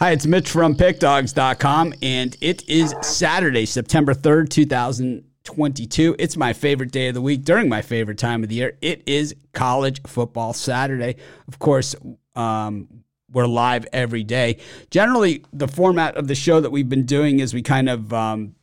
Hi, it's Mitch from PickDogs.com, and it is Saturday, September 3rd, 2022. It's my favorite day of the week during my favorite time of the year. It is College Football Saturday. Of course, um, we're live every day. Generally, the format of the show that we've been doing is we kind of, um,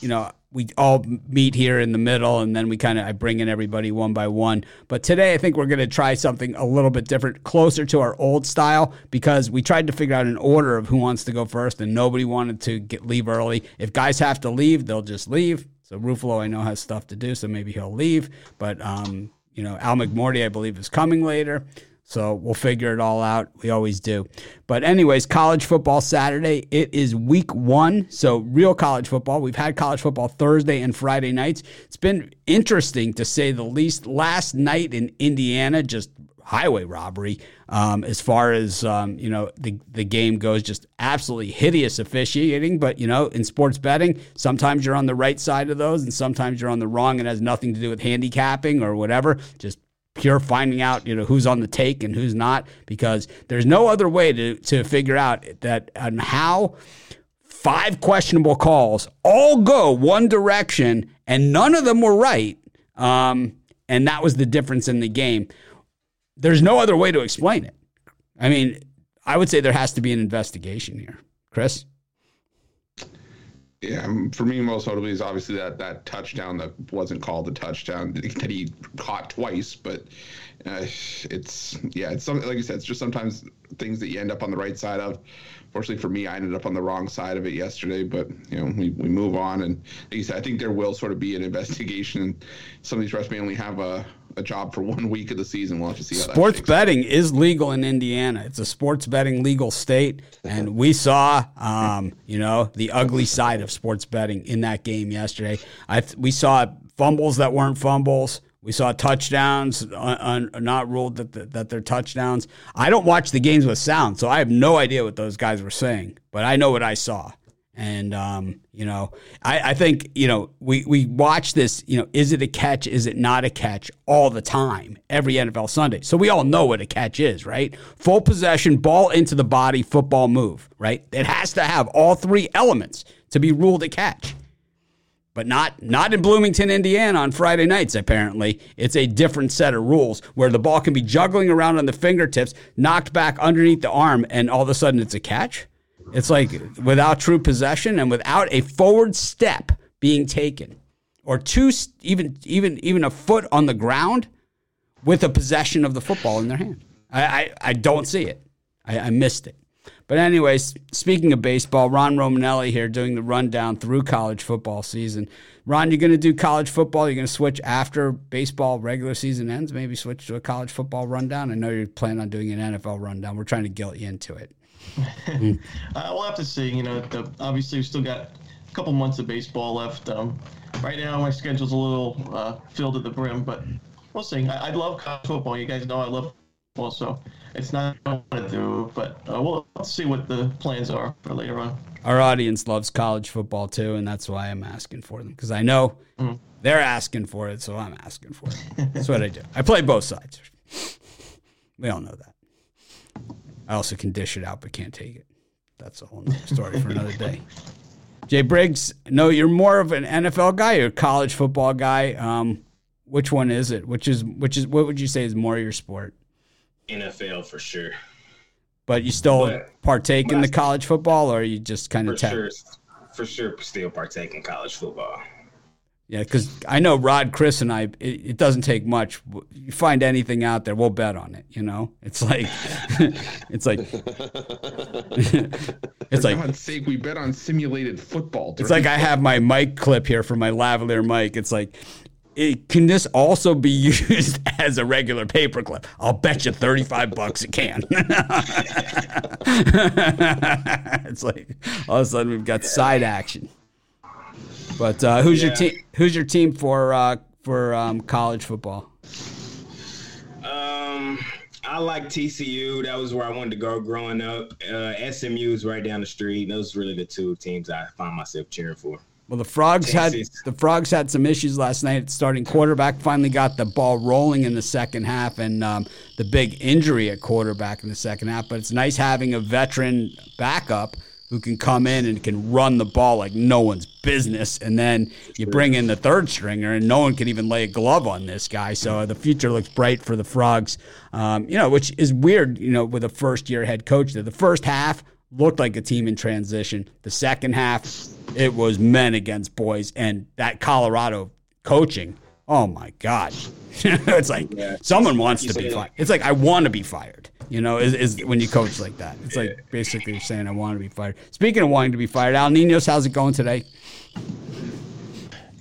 you know, we all meet here in the middle and then we kind of I bring in everybody one by one. But today I think we're going to try something a little bit different, closer to our old style because we tried to figure out an order of who wants to go first and nobody wanted to get leave early. If guys have to leave, they'll just leave. So Ruffalo I know has stuff to do, so maybe he'll leave, but um, you know, Al McMorty I believe is coming later. So we'll figure it all out. We always do. But, anyways, college football Saturday. It is week one. So, real college football. We've had college football Thursday and Friday nights. It's been interesting to say the least. Last night in Indiana, just highway robbery um, as far as um, you know the the game goes. Just absolutely hideous officiating. But you know, in sports betting, sometimes you're on the right side of those, and sometimes you're on the wrong, and has nothing to do with handicapping or whatever. Just pure finding out you know who's on the take and who's not because there's no other way to to figure out that and how five questionable calls all go one direction and none of them were right um, and that was the difference in the game. There's no other way to explain it. I mean i would say there has to be an investigation here. Chris yeah, um, for me, most notably is obviously that that touchdown that wasn't called a touchdown that he caught twice. But uh, it's yeah, it's something like you said. It's just sometimes things that you end up on the right side of. Fortunately for me, I ended up on the wrong side of it yesterday. But you know, we, we move on, and like you said, I think there will sort of be an investigation. Some of these refs may only have a a job for one week of the season. We'll have to see how sports betting is legal in Indiana. It's a sports betting legal state, and we saw, um, you know, the ugly side of sports betting in that game yesterday. I we saw fumbles that weren't fumbles. We saw touchdowns un, un, not ruled that the, that they're touchdowns. I don't watch the games with sound, so I have no idea what those guys were saying, but I know what I saw. And um, you know, I, I think you know we we watch this. You know, is it a catch? Is it not a catch? All the time, every NFL Sunday. So we all know what a catch is, right? Full possession, ball into the body, football move, right? It has to have all three elements to be ruled a catch. But not not in Bloomington, Indiana on Friday nights, apparently. It's a different set of rules where the ball can be juggling around on the fingertips, knocked back underneath the arm, and all of a sudden it's a catch. It's like without true possession and without a forward step being taken, or two, even even even a foot on the ground, with a possession of the football in their hand. I I, I don't see it. I, I missed it. But anyways, speaking of baseball, Ron Romanelli here doing the rundown through college football season. Ron, you're going to do college football. You're going to switch after baseball regular season ends. Maybe switch to a college football rundown. I know you're planning on doing an NFL rundown. We're trying to guilt you into it mm. uh, we'll have to see. You know, the, obviously we've still got a couple months of baseball left. Um, right now, my schedule's a little uh, filled at the brim, but we'll see. I, I, love college football. You guys know I love football, so it's not what I want to do, but uh, we'll see what the plans are for later on. Our audience loves college football too, and that's why I'm asking for them because I know mm. they're asking for it, so I'm asking for it. that's what I do. I play both sides. We all know that. I also can dish it out, but can't take it. That's a whole other story for another day. Jay Briggs, no, you're more of an NFL guy or college football guy. Um, which one is it? Which is which is what would you say is more your sport? NFL for sure. But you still but, partake in the college football, or you just kind of for sure, for sure, still partake in college football. Yeah, because I know Rod, Chris, and I. It, it, doesn't take much. You find anything out there, we'll bet on it. You know, it's like, it's like, it's like. God's sake, we bet on simulated football. It's like I have my mic clip here for my lavalier mic. It's like, it, can this also be used as a regular paperclip? I'll bet you 35 bucks it can. it's like all of a sudden we've got side action. But uh, who's yeah. your team? Who's your team for uh, for um, college football? Um, I like TCU. That was where I wanted to go growing up. Uh, SMU is right down the street. Those are really the two teams I find myself cheering for. Well, the frogs Texas. had the frogs had some issues last night. Starting quarterback finally got the ball rolling in the second half, and um, the big injury at quarterback in the second half. But it's nice having a veteran backup who can come in and can run the ball like no one's business. And then you bring in the third stringer, and no one can even lay a glove on this guy. So the future looks bright for the Frogs, um, you know, which is weird, you know, with a first year head coach. The first half looked like a team in transition. The second half, it was men against boys. And that Colorado coaching, oh my God. it's like yeah. someone wants to be fired. It's like, I want to be fired. You know, is, is when you coach like that. It's like basically you're saying I want to be fired. Speaking of wanting to be fired, Al Ninos, how's it going today?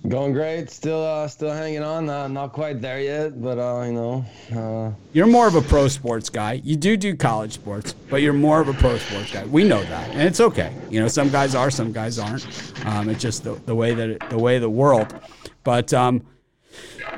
Going great. Still, uh, still hanging on. Uh, not quite there yet, but uh, you know. Uh, you're more of a pro sports guy. You do do college sports, but you're more of a pro sports guy. We know that, and it's okay. You know, some guys are, some guys aren't. Um, it's just the, the way that it, the way the world. But um,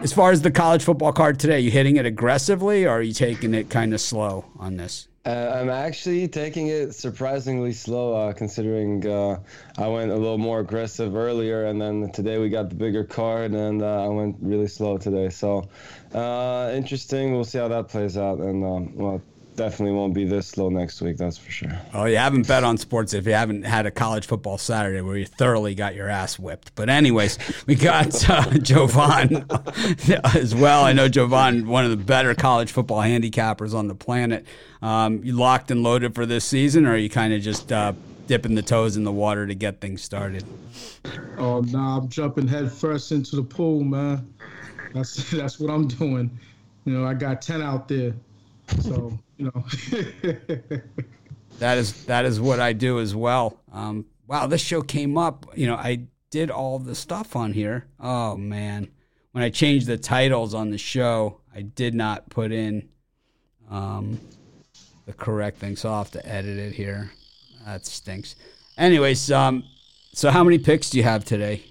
as far as the college football card today, you hitting it aggressively, or are you taking it kind of slow on this? Uh, I'm actually taking it surprisingly slow, uh, considering uh, I went a little more aggressive earlier, and then today we got the bigger card, and uh, I went really slow today. So uh, interesting. We'll see how that plays out, and um, well, definitely won't be this slow next week. That's for sure. Oh, you haven't bet on sports if you haven't had a college football Saturday where you thoroughly got your ass whipped. But anyways, we got uh, Jovan as well. I know Jovan, one of the better college football handicappers on the planet. Um, you locked and loaded for this season, or are you kind of just uh, dipping the toes in the water to get things started? Oh no, nah, I'm jumping head first into the pool, man. That's that's what I'm doing. You know, I got ten out there, so you know. that is that is what I do as well. Um, wow, this show came up. You know, I did all the stuff on here. Oh man, when I changed the titles on the show, I did not put in um, the correct thing, so I'll have to edit it here. That stinks. Anyways, um, so how many picks do you have today?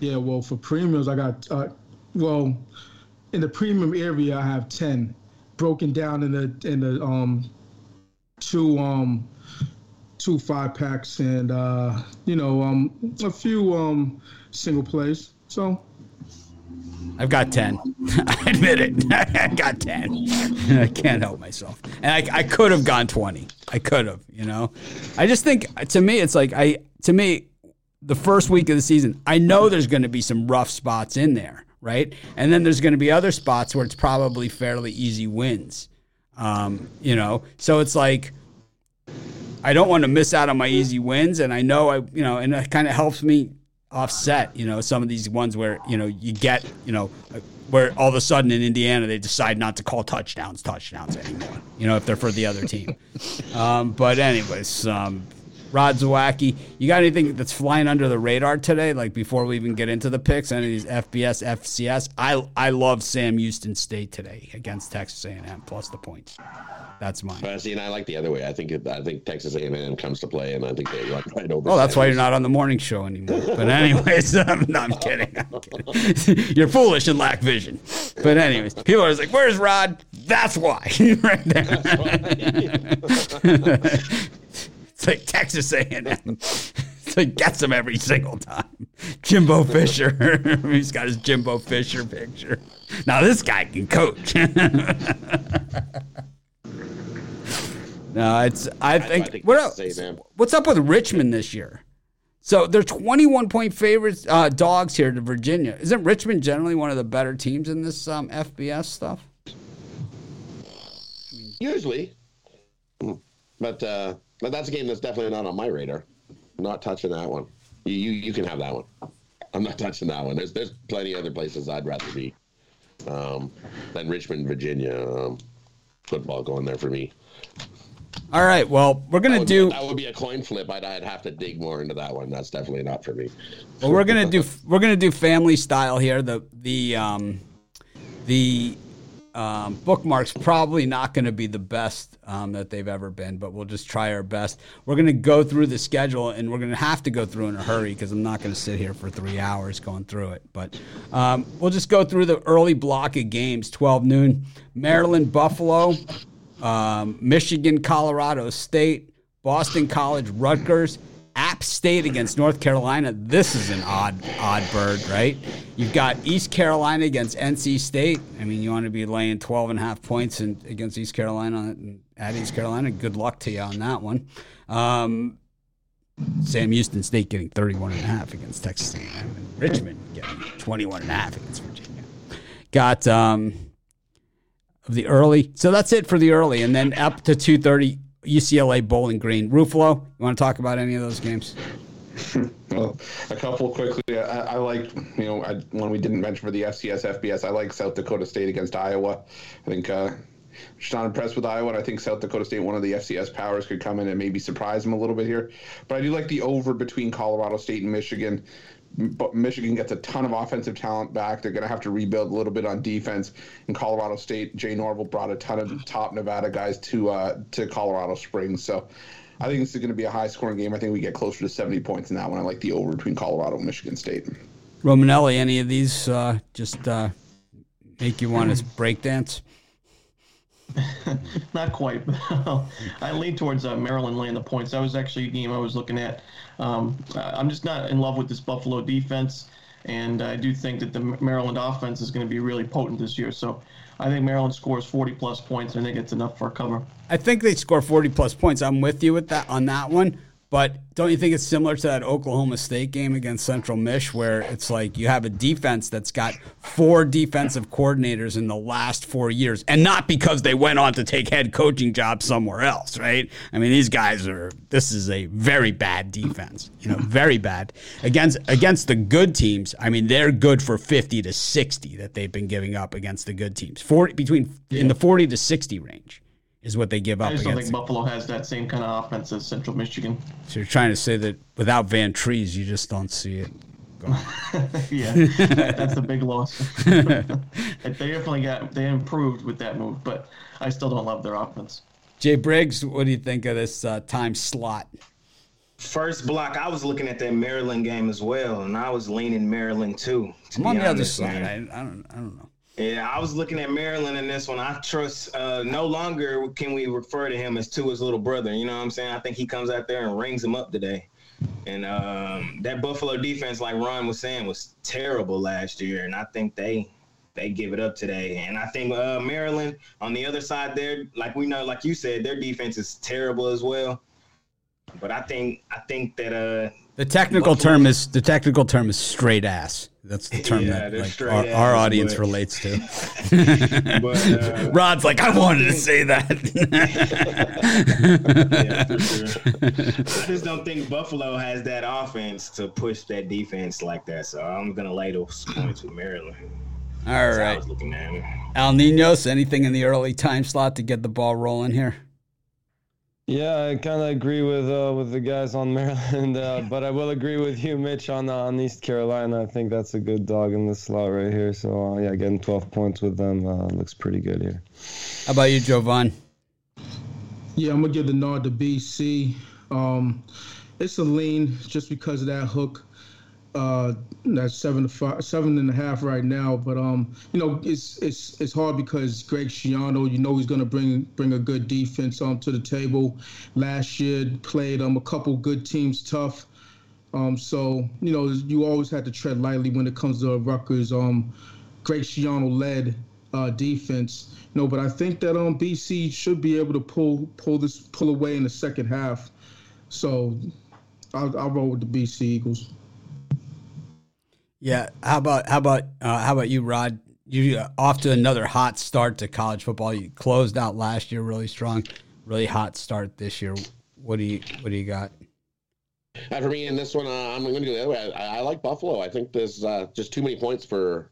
Yeah, well, for premiums, I got uh, well in the premium area, I have ten broken down in the in the um two um two five packs and uh you know um a few um single plays. So I've got 10. I admit it. I got 10. I can't help myself. And I, I could have gone 20. I could have, you know? I just think, to me, it's like, I, to me, the first week of the season, I know there's going to be some rough spots in there right? And then there's going to be other spots where it's probably fairly easy wins. Um, you know, so it's like I don't want to miss out on my easy wins, and I know I, you know, and it kind of helps me offset, you know, some of these ones where you know you get, you know, where all of a sudden in Indiana they decide not to call touchdowns touchdowns anymore, you know, if they're for the other team. um, but anyways, um, Rod Zawacki, you got anything that's flying under the radar today? Like before we even get into the picks, any of these FBS, FCS? I I love Sam Houston State today against Texas A&M plus the points. That's mine. But see, and I like the other way. I think I think Texas A&M comes to play, and I think they like right over. Oh, that's why you're not on the morning show anymore. But anyways, I'm, no, I'm kidding. I'm kidding. you're foolish and lack vision. But anyways, people are like, "Where's Rod?" That's why. right there. That's why. It's like Texas A&M. So he gets them every single time. Jimbo Fisher. He's got his Jimbo Fisher picture. Now this guy can coach. no, it's. I think. I think what else, what's up with Richmond this year? So they're 21 point favorites, uh, dogs here to Virginia. Isn't Richmond generally one of the better teams in this um, FBS stuff? Usually, but uh, but that's a game that's definitely not on my radar. not touching that one. You, you you can have that one. I'm not touching that one. There's there's plenty other places I'd rather be um, than Richmond, Virginia. Um, football going there for me. All right. Well, we're gonna that do. That would be a coin flip. I'd, I'd have to dig more into that one. That's definitely not for me. Well, we're gonna do we're gonna do family style here. The the um, the um, bookmarks probably not going to be the best um, that they've ever been, but we'll just try our best. We're going to go through the schedule, and we're going to have to go through in a hurry because I'm not going to sit here for three hours going through it. But um, we'll just go through the early block of games 12 noon, Maryland, Buffalo, um, Michigan, Colorado State, Boston College, Rutgers, App State against North Carolina. This is an odd, odd bird, right? You've got East Carolina against NC State. I mean, you want to be laying 12 and a half points in, against East Carolina. at East Carolina. Good luck to you on that one. Um, Sam Houston State getting 31 and a half against Texas A&M and Richmond getting 21 and a half against Virginia. Got um, the early. So that's it for the early and then up to 2:30 UCLA Bowling Green. Ruffalo, you want to talk about any of those games? well, a couple quickly. I, I like, you know, I, one we didn't mention for the FCS FBS. I like South Dakota State against Iowa. I think uh, just not impressed with Iowa. And I think South Dakota State, one of the FCS powers, could come in and maybe surprise them a little bit here. But I do like the over between Colorado State and Michigan. But Michigan gets a ton of offensive talent back. They're going to have to rebuild a little bit on defense. In Colorado State, Jay Norvell brought a ton of top Nevada guys to uh, to Colorado Springs. So I think this is going to be a high scoring game. I think we get closer to 70 points in that one. I like the over between Colorado and Michigan State. Romanelli, any of these uh, just uh, make you want to breakdance? Not quite. I lean towards uh, Maryland laying the points. That was actually a game I was looking at. Um, I'm just not in love with this Buffalo defense, and I do think that the Maryland offense is going to be really potent this year. So I think Maryland scores 40 plus points. I think it's enough for a cover. I think they score 40 plus points. I'm with you with that on that one. But don't you think it's similar to that Oklahoma State game against Central Mish, where it's like you have a defense that's got four defensive coordinators in the last four years, and not because they went on to take head coaching jobs somewhere else, right? I mean, these guys are. This is a very bad defense, you know, very bad against against the good teams. I mean, they're good for fifty to sixty that they've been giving up against the good teams, forty between in the forty to sixty range is what they give up. I just don't think Buffalo has that same kind of offense as Central Michigan. So you're trying to say that without Van Trees, you just don't see it. yeah, that's a big loss. they definitely got they improved with that move, but I still don't love their offense. Jay Briggs, what do you think of this uh, time slot? First block, I was looking at that Maryland game as well, and I was leaning Maryland too. I'm on the other side. I, I, don't. I don't know. Yeah, I was looking at Maryland in this one. I trust uh, no longer can we refer to him as Tua's little brother. You know what I'm saying? I think he comes out there and rings him up today. And um, that Buffalo defense, like Ron was saying, was terrible last year, and I think they they give it up today. And I think uh, Maryland on the other side there, like we know, like you said, their defense is terrible as well. But I think I think that uh, the technical Buffalo, term is the technical term is straight ass. That's the term yeah, that like, our, our, audience relates to. but, uh, Rod's like, I wanted to say that. yeah, sure. I just don't think Buffalo has that offense to push that defense like that. So I'm gonna lay those points with Maryland. All That's right. I was looking at it. Al Ninos, anything in the early time slot to get the ball rolling here? Yeah, I kind of agree with uh, with the guys on Maryland, uh, but I will agree with you, Mitch, on uh, on East Carolina. I think that's a good dog in the slot right here. So uh, yeah, getting 12 points with them uh, looks pretty good here. How about you, Jovan? Yeah, I'm gonna give the nod to BC. Um, it's a lean just because of that hook uh, that's seven to five, seven and a half right now. But um, you know, it's it's it's hard because Greg Schiano, you know, he's going to bring bring a good defense um to the table. Last year played um a couple good teams tough. Um, so you know, you always have to tread lightly when it comes to Rutgers. Um, Greg Schiano led uh, defense. You know, but I think that um BC should be able to pull pull this pull away in the second half. So I'll, I'll roll with the BC Eagles. Yeah. How about how about uh, how about you, Rod? You uh, off to another hot start to college football. You closed out last year really strong, really hot start this year. What do you what do you got? For me in this one, uh, I'm going to go the other way. I, I like Buffalo. I think there's uh, just too many points for.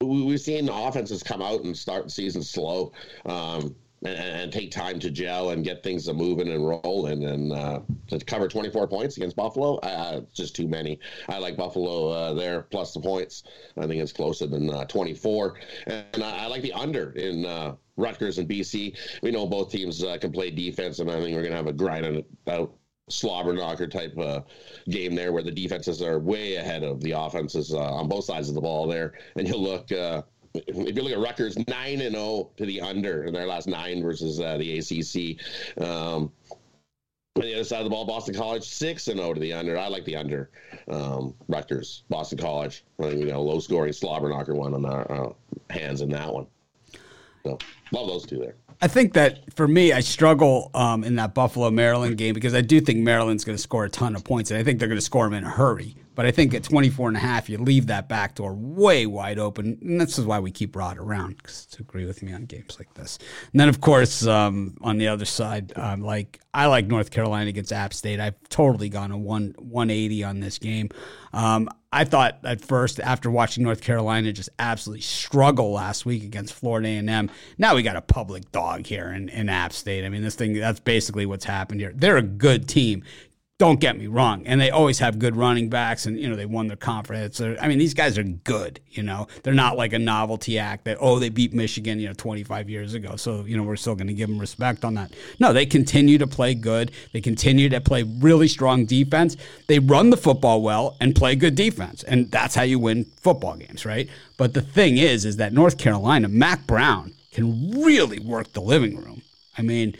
We, we've seen offenses come out and start the season slow. Um, and, and, take time to gel and get things moving and rolling. And uh, to cover 24 points against Buffalo, uh, just too many. I like Buffalo uh, there plus the points. I think it's closer than uh, 24. And I, I, like the under in uh, Rutgers and BC. We know both teams uh, can play defense, and I think we're going to have a grind out slobber knocker type uh, game there where the defenses are way ahead of the offenses uh, on both sides of the ball there. And you'll look, uh, if you look at Rutgers, nine and zero oh to the under in their last nine versus uh, the ACC. Um, on the other side of the ball, Boston College six and zero oh to the under. I like the under. Um, Rutgers, Boston College. I think we got a low scoring slobber knocker one on our uh, hands in that one. So love those two there. I think that for me, I struggle um, in that Buffalo Maryland game because I do think Maryland's going to score a ton of points, and I think they're going to score them in a hurry. But I think at 24 and a half, you leave that back door way wide open. And this is why we keep Rod around, because to agree with me on games like this. And then, of course, um, on the other side, um, like I like North Carolina against App State. I've totally gone a one 180 on this game. Um, I thought at first, after watching North Carolina just absolutely struggle last week against Florida A&M, now we got a public dog here in, in App State. I mean, this thing, that's basically what's happened here. They're a good team don't get me wrong. And they always have good running backs, and you know they won their conference. I mean, these guys are good. You know, they're not like a novelty act that oh they beat Michigan, you know, 25 years ago. So you know we're still going to give them respect on that. No, they continue to play good. They continue to play really strong defense. They run the football well and play good defense, and that's how you win football games, right? But the thing is, is that North Carolina, Mack Brown can really work the living room. I mean,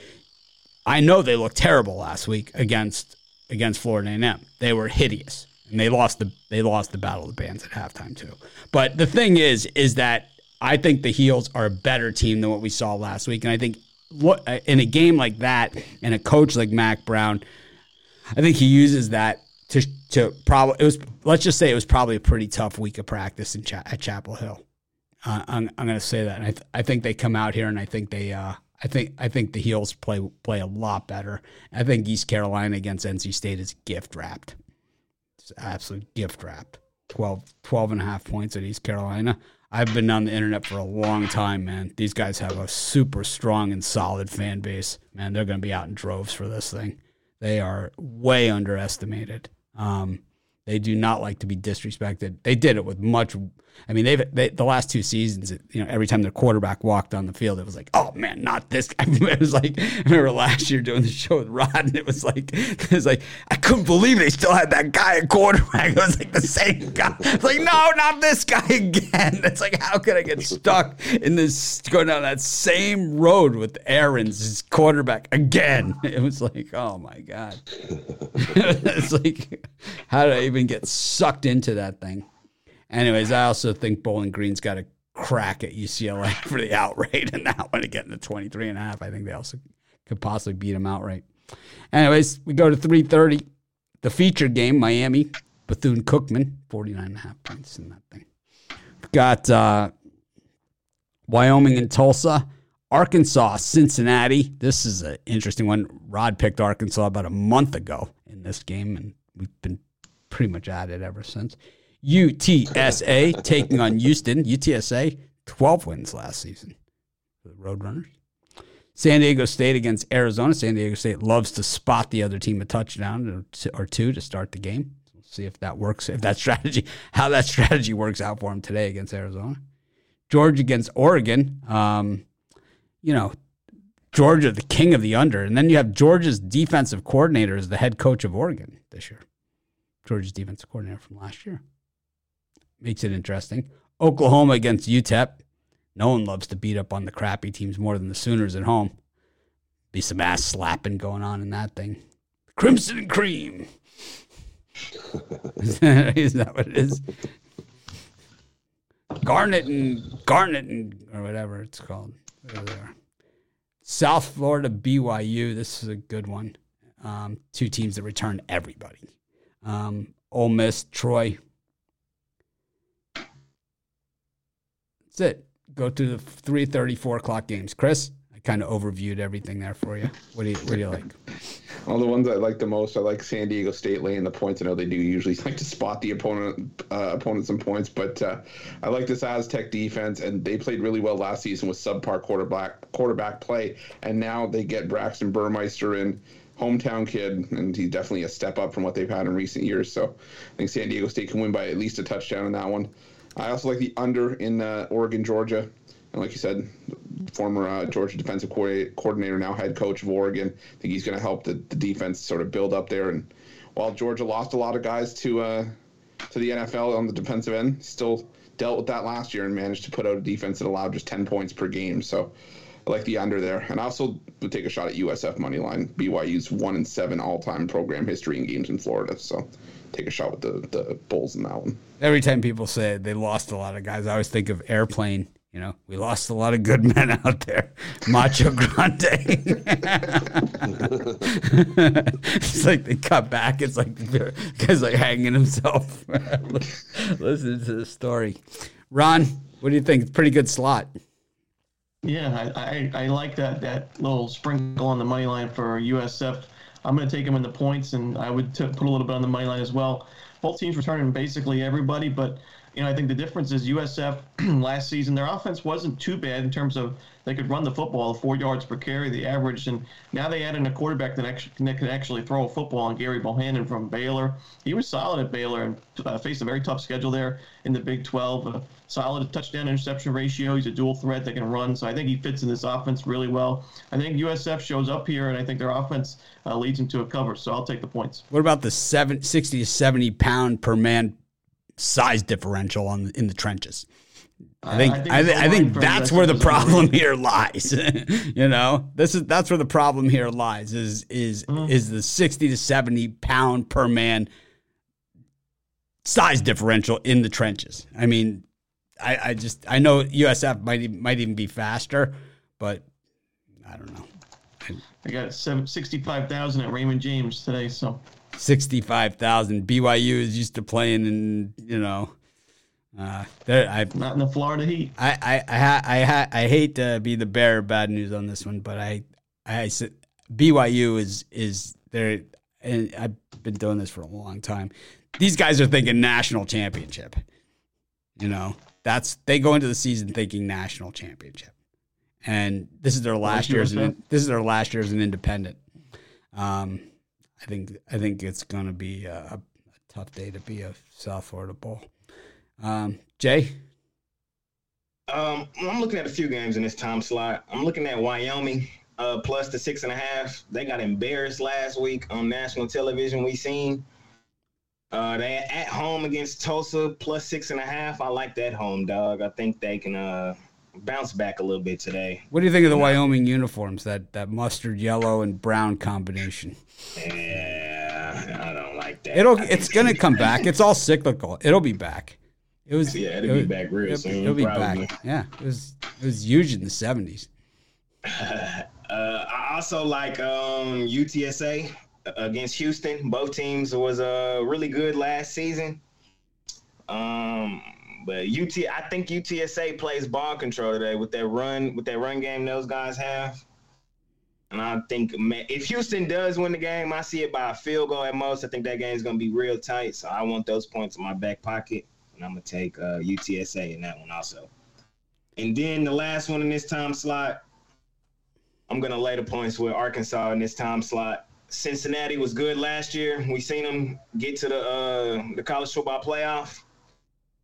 I know they looked terrible last week against against Florida A&M. They were hideous, and they lost the they lost the battle of the bands at halftime too. But the thing is, is that I think the Heels are a better team than what we saw last week, and I think what in a game like that, and a coach like Mack Brown, I think he uses that to to probably it was let's just say it was probably a pretty tough week of practice in at Chapel Hill. Uh, I'm, I'm going to say that, and I, th- I think they come out here and I think they uh, I think I think the Heels play play a lot better. I think East Carolina against NC State is gift wrapped. It's absolute gift wrapped. 12, 12 and a half points at East Carolina. I've been on the internet for a long time, man. These guys have a super strong and solid fan base. Man, they're going to be out in droves for this thing. They are way underestimated. Um, they do not like to be disrespected. They did it with much I mean, they've they, the last two seasons. You know, every time their quarterback walked on the field, it was like, oh man, not this guy. It was like I remember last year doing the show with Rod, and it was like it was like I couldn't believe they still had that guy at quarterback. It was like the same guy. It's like no, not this guy again. It's like how could I get stuck in this going down that same road with Aaron's quarterback again? It was like oh my god. it's like how did I even get sucked into that thing? Anyways, I also think Bowling Green's got a crack at UCLA for the outright and that one to get in the 23 and a half. I think they also could possibly beat them outright. Anyways, we go to 330. The feature game, Miami, Bethune Cookman, 49 and a half points in that thing. We've got uh, Wyoming and Tulsa. Arkansas, Cincinnati. This is an interesting one. Rod picked Arkansas about a month ago in this game, and we've been pretty much at it ever since. UTSA taking on Houston. UTSA, 12 wins last season the Roadrunners. San Diego State against Arizona. San Diego State loves to spot the other team a touchdown or two to start the game. We'll see if that works, if that strategy, how that strategy works out for them today against Arizona. Georgia against Oregon. Um, you know, Georgia, the king of the under. And then you have Georgia's defensive coordinator as the head coach of Oregon this year. Georgia's defensive coordinator from last year makes it interesting. Oklahoma against UTEP. No one loves to beat up on the crappy teams more than the Sooners at home. Be some ass slapping going on in that thing. Crimson and cream. is that what it is? Garnet and Garnet and or whatever it's called. South Florida BYU. This is a good one. Um, two teams that return everybody. Um, Ole Miss, Troy. That's it. Go to the 3:30, 4 o'clock games. Chris, I kind of overviewed everything there for you. What do you What do you like? Well, the ones I like the most, I like San Diego State laying the points. I know they do usually like to spot the opponent uh, opponent some points, but uh, I like this Aztec defense, and they played really well last season with subpar quarterback quarterback play, and now they get Braxton Burmeister in hometown kid, and he's definitely a step up from what they've had in recent years. So I think San Diego State can win by at least a touchdown in that one. I also like the under in uh, Oregon, Georgia. And like you said, former uh, Georgia defensive coordinator, now head coach of Oregon. I think he's going to help the, the defense sort of build up there. And while Georgia lost a lot of guys to uh, to the NFL on the defensive end, still dealt with that last year and managed to put out a defense that allowed just 10 points per game. So I like the under there. And I also would take a shot at USF money line. BYU's one and seven all time program history in games in Florida. So take a shot with the, the Bulls in that one. Every time people say they lost a lot of guys, I always think of Airplane You know, we lost a lot of good men out there. Macho Grande. it's like they cut back. It's like the guy's like hanging himself. Listen to the story. Ron, what do you think? Pretty good slot. Yeah, I, I, I like that that little sprinkle on the money line for USF. I'm going to take them in the points, and I would t- put a little bit on the money line as well. Both teams returning basically everybody, but you know I think the difference is USF last season their offense wasn't too bad in terms of they could run the football, four yards per carry, the average, and now they add in a quarterback that, actually, that can actually throw a football. And Gerry Bohanon from Baylor, he was solid at Baylor and uh, faced a very tough schedule there in the Big 12. A solid touchdown interception ratio. He's a dual threat that can run, so I think he fits in this offense really well. I think USF shows up here, and I think their offense uh, leads into a cover. So I'll take the points. What about the seven, 60 to 70 pound per man size differential on in the trenches? I think I think, I, th- I think that's where the problem here lies. you know, this is that's where the problem here lies. Is is mm-hmm. is the sixty to seventy pound per man size differential in the trenches? I mean, I, I just I know USF might even, might even be faster, but I don't know. I got sixty-five thousand at Raymond James today, so sixty-five thousand. BYU is used to playing in you know uh, there, I not in the Florida heat. I I I ha, I, ha, I hate to be the bearer of bad news on this one, but I I said BYU is is there, and I've been doing this for a long time. These guys are thinking national championship. You know, that's they go into the season thinking national championship, and this is their last year as an, this is their last year as an independent. Um, I think I think it's going to be a, a tough day to be a South Florida Bowl. Um, Jay? Um, I'm looking at a few games in this time slot. I'm looking at Wyoming uh, plus the six and a half. They got embarrassed last week on national television. We seen uh, they at home against Tulsa plus six and a half. I like that home dog. I think they can uh, bounce back a little bit today. What do you think of the Wyoming uniforms? That that mustard yellow and brown combination. Yeah, I don't like that. It'll. It's gonna come back. It's all cyclical. It'll be back. It was yeah, it'll it be back real it'll, soon. It'll be probably. back. Yeah, it was it was huge in the seventies. Uh, I also like um, UTSA against Houston. Both teams was uh, really good last season. Um, but UT, I think UTSA plays ball control today with that run with that run game those guys have. And I think if Houston does win the game, I see it by a field goal at most. I think that game is going to be real tight. So I want those points in my back pocket and I'm gonna take uh, UTSA in that one also. And then the last one in this time slot, I'm gonna lay the points with Arkansas in this time slot. Cincinnati was good last year. We seen them get to the uh, the college football playoff,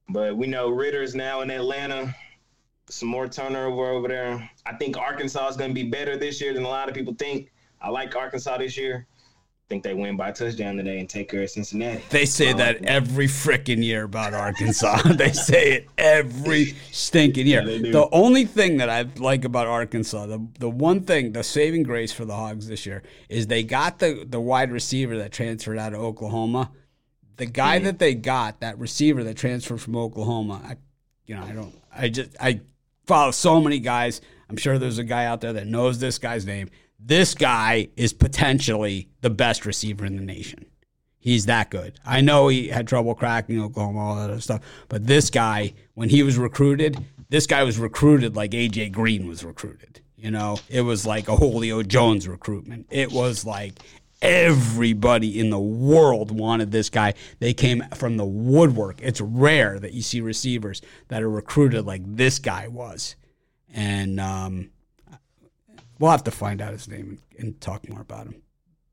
but we know Ridder's now in Atlanta. Some more turnover over there. I think Arkansas is going to be better this year than a lot of people think. I like Arkansas this year I think they win by touchdown today and take care of Cincinnati. They say that every freaking year about Arkansas. they say it every stinking year. Yeah, the only thing that I like about Arkansas, the the one thing, the saving grace for the Hogs this year is they got the the wide receiver that transferred out of Oklahoma. The guy mm-hmm. that they got, that receiver that transferred from Oklahoma, I, you know, I don't, I just, I follow so many guys. I'm sure there's a guy out there that knows this guy's name this guy is potentially the best receiver in the nation. He's that good. I know he had trouble cracking Oklahoma, all that other stuff, but this guy, when he was recruited, this guy was recruited like AJ Green was recruited. You know, it was like a Julio Jones recruitment. It was like everybody in the world wanted this guy. They came from the woodwork. It's rare that you see receivers that are recruited like this guy was. And um, We'll have to find out his name and, and talk more about him.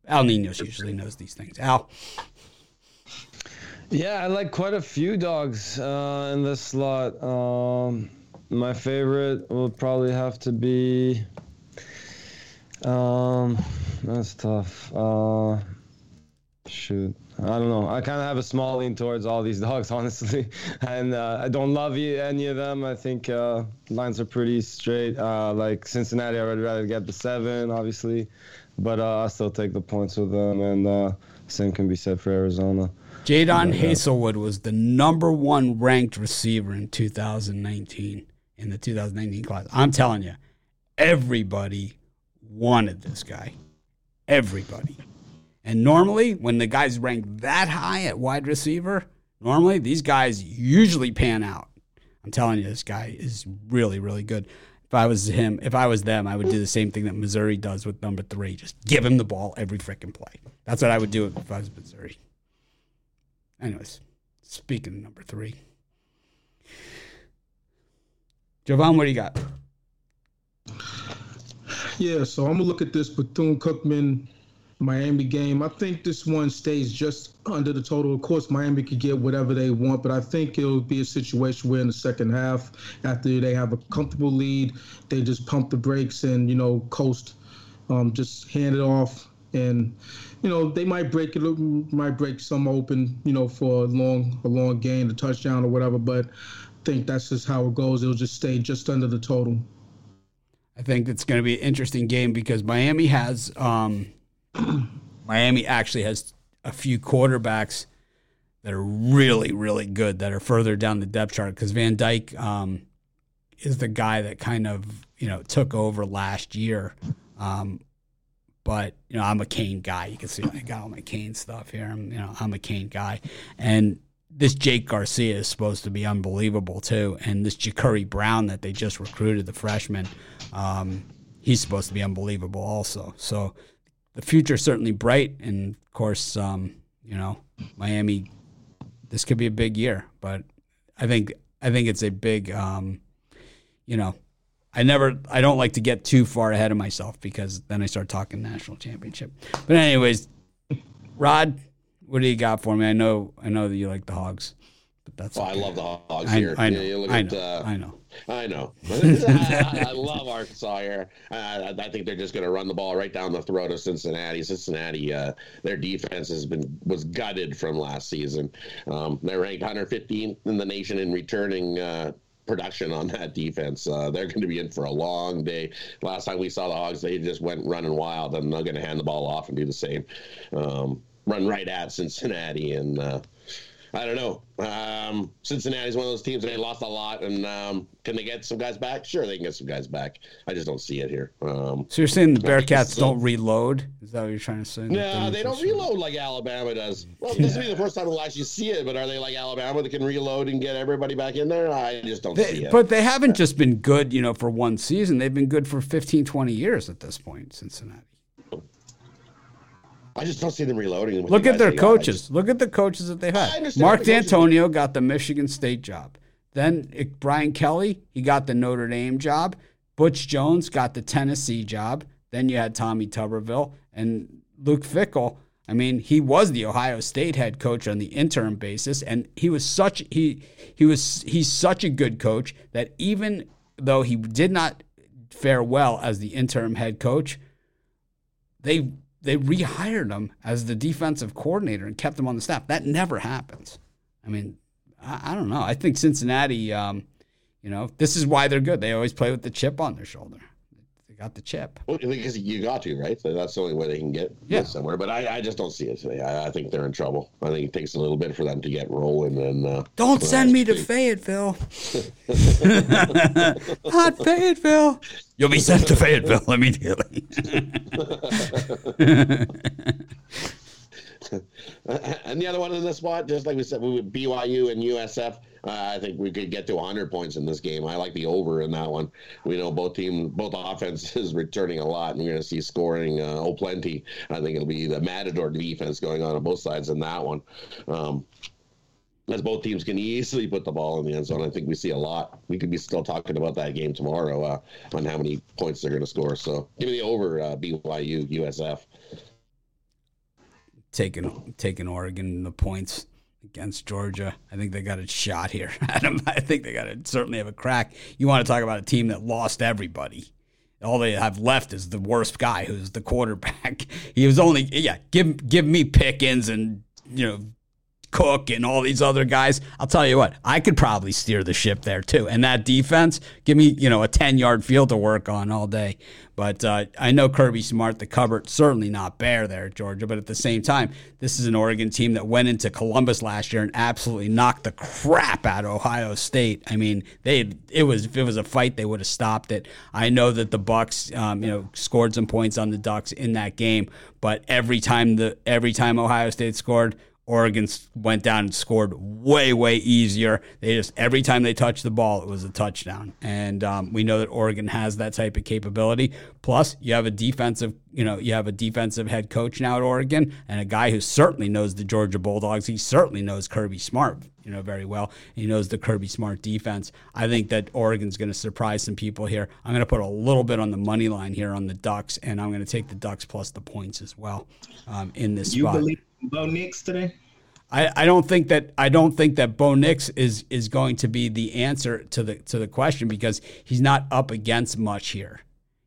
Al Ninos usually knows these things. Al. Yeah, I like quite a few dogs uh, in this slot. Um, my favorite will probably have to be. Um, that's tough. Uh, shoot. I don't know. I kind of have a small lean towards all these dogs, honestly, and uh, I don't love any of them. I think uh, lines are pretty straight. Uh, like Cincinnati, I would rather get the seven, obviously, but uh, I still take the points with them, and uh, same can be said for Arizona. Jadon Haselwood was the number one ranked receiver in 2019. in the 2019 class. I'm telling you, everybody wanted this guy. Everybody. And normally, when the guys rank that high at wide receiver, normally these guys usually pan out. I'm telling you, this guy is really, really good. If I was him, if I was them, I would do the same thing that Missouri does with number three. Just give him the ball every freaking play. That's what I would do if I was Missouri. Anyways, speaking of number three, Javon, what do you got? Yeah, so I'm gonna look at this Bethune Cookman Miami game. I think this one stays just under the total. Of course, Miami could get whatever they want, but I think it'll be a situation where in the second half, after they have a comfortable lead, they just pump the brakes and you know coast, um, just hand it off, and you know they might break it, might break some open, you know, for a long a long game, a touchdown or whatever. But I think that's just how it goes. It'll just stay just under the total. I think it's going to be an interesting game because Miami has um, Miami actually has a few quarterbacks that are really, really good that are further down the depth chart because Van Dyke um, is the guy that kind of you know took over last year. Um, but you know, I'm a Kane guy. You can see I got all my Kane stuff here. I'm you know I'm a Kane guy, and this Jake Garcia is supposed to be unbelievable too, and this Jacurri Brown that they just recruited, the freshman, um, he's supposed to be unbelievable also. So the future certainly bright, and of course, um, you know, Miami. This could be a big year, but I think I think it's a big, um, you know, I never I don't like to get too far ahead of myself because then I start talking national championship. But anyways, Rod, what do you got for me? I know I know that you like the Hogs, but that's. Well, okay. I love the Hogs I, here. I know. You look I at, know. uh, I know. I know. I, I love Arkansas here. Uh, I think they're just going to run the ball right down the throat of Cincinnati. Cincinnati, uh, their defense has been was gutted from last season. Um, they're ranked 115th in the nation in returning. Uh, production on that defense. Uh, they're going to be in for a long day. Last time we saw the Hogs, they just went running wild, and they're going to hand the ball off and do the same. Um, run right at Cincinnati, and uh, I don't know. Um, Cincinnati's one of those teams that they lost a lot, and um, can they get some guys back? Sure, they can get some guys back. I just don't see it here. Um, So you're saying the Bearcats uh, don't reload? Is that what you're trying to say? no, they don't reload like Alabama does. Well, this will be the first time we'll actually see it, but are they like Alabama that can reload and get everybody back in there? I just don't see it. but they haven't just been good, you know, for one season. They've been good for 15, 20 years at this point, Cincinnati. I just don't see them reloading. Look at their they got. I coaches. just- Look at the coaches that they've had. Mark Dantonio got the Michigan State job. Then it, Brian Kelly, he got the Notre Dame job. Butch Jones got the Tennessee job. Then you had Tommy Tuberville and Luke Fickell. I mean, he was the Ohio State head coach on the interim basis, and he was such he he was he's such a good coach that even though he did not fare well as the interim head coach, they they rehired him as the defensive coordinator and kept him on the staff. That never happens. I mean, I, I don't know. I think Cincinnati, um, you know, this is why they're good. They always play with the chip on their shoulder. They got the chip. Well, because you got to, right? So that's the only way they can get Yeah. somewhere. But I, I just don't see it today. I, I think they're in trouble. I think it takes a little bit for them to get rolling. And uh, Don't send me to Fayetteville. Not Fayetteville. You'll be sent to Fayetteville immediately. and the other one in this spot, just like we said, with BYU and USF, uh, I think we could get to 100 points in this game. I like the over in that one. We know both team, both offenses returning a lot, and we're going to see scoring uh, oh plenty. I think it'll be the Matador defense going on on both sides in that one. Um, as both teams can easily put the ball in the end zone, I think we see a lot. We could be still talking about that game tomorrow uh, on how many points they're going to score. So give me the over uh, BYU USF. Taking taking Oregon the points against Georgia. I think they got a shot here, Adam. I think they got to certainly have a crack. You want to talk about a team that lost everybody. All they have left is the worst guy, who's the quarterback. He was only yeah. Give give me Pickens and you know Cook and all these other guys. I'll tell you what, I could probably steer the ship there too. And that defense, give me, you know, a 10 yard field to work on all day. But uh, I know Kirby Smart, the cupboard, certainly not bare there at Georgia. But at the same time, this is an Oregon team that went into Columbus last year and absolutely knocked the crap out of Ohio State. I mean, they it was it was a fight, they would have stopped it. I know that the Bucks, um, you know, scored some points on the Ducks in that game, but every time the every time Ohio State scored, Oregon went down and scored way, way easier. They just every time they touched the ball, it was a touchdown, and um, we know that Oregon has that type of capability. Plus, you have a defensive, you know, you have a defensive head coach now at Oregon, and a guy who certainly knows the Georgia Bulldogs. He certainly knows Kirby Smart, you know, very well. He knows the Kirby Smart defense. I think that Oregon's going to surprise some people here. I'm going to put a little bit on the money line here on the Ducks, and I'm going to take the Ducks plus the points as well um, in this You spot. believe in Bo Nix today? I, I don't think that I don't think that Bo Nix is is going to be the answer to the to the question because he's not up against much here,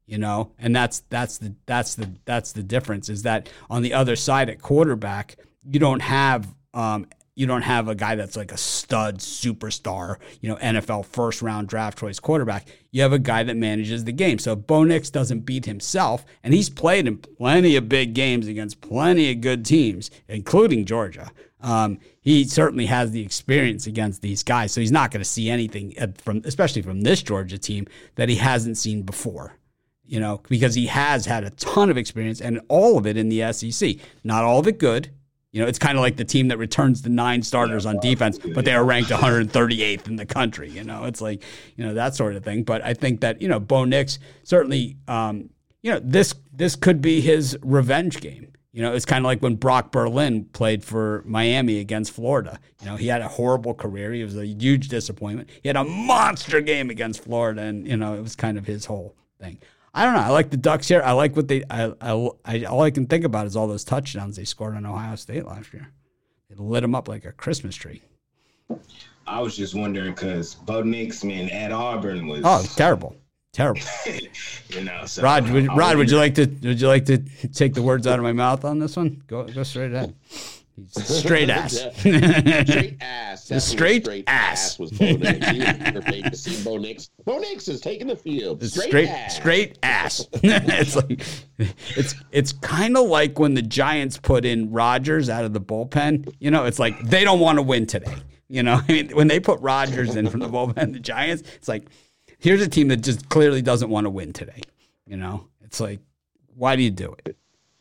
you know, and that's that's the that's the that's the difference is that on the other side at quarterback you don't have um, you don't have a guy that's like a stud superstar, you know, NFL first round draft choice quarterback. You have a guy that manages the game. So Bo Nix doesn't beat himself, and he's played in plenty of big games against plenty of good teams, including Georgia. Um, he certainly has the experience against these guys, so he's not going to see anything from, especially from this Georgia team, that he hasn't seen before. You know, because he has had a ton of experience and all of it in the SEC. Not all of it good. You know, it's kind of like the team that returns the nine starters on defense, but they are ranked 138th in the country. You know, it's like you know that sort of thing. But I think that you know Bo Nix certainly, um, you know, this this could be his revenge game. You know, it's kind of like when Brock Berlin played for Miami against Florida. You know, he had a horrible career. He was a huge disappointment. He had a monster game against Florida, and you know, it was kind of his whole thing. I don't know. I like the Ducks here. I like what they. I, I, I all I can think about is all those touchdowns they scored on Ohio State last year. It lit them up like a Christmas tree. I was just wondering because Bo Nix, man, at Auburn was Oh, terrible, terrible. you know. So Rod, would, Rod, would you like to? Would you like to take the words out of my mouth on this one? Go, go straight ahead. Straight ass. straight ass. Definitely straight ass. was Bo Nix. He was to see Bo Nix. Bo Nix is taking the field. Straight, straight ass. straight ass. it's like it's it's kind of like when the Giants put in Rodgers out of the bullpen. You know, it's like they don't want to win today. You know, I mean, when they put Rodgers in from the bullpen, the Giants, it's like here's a team that just clearly doesn't want to win today. You know, it's like why do you do it?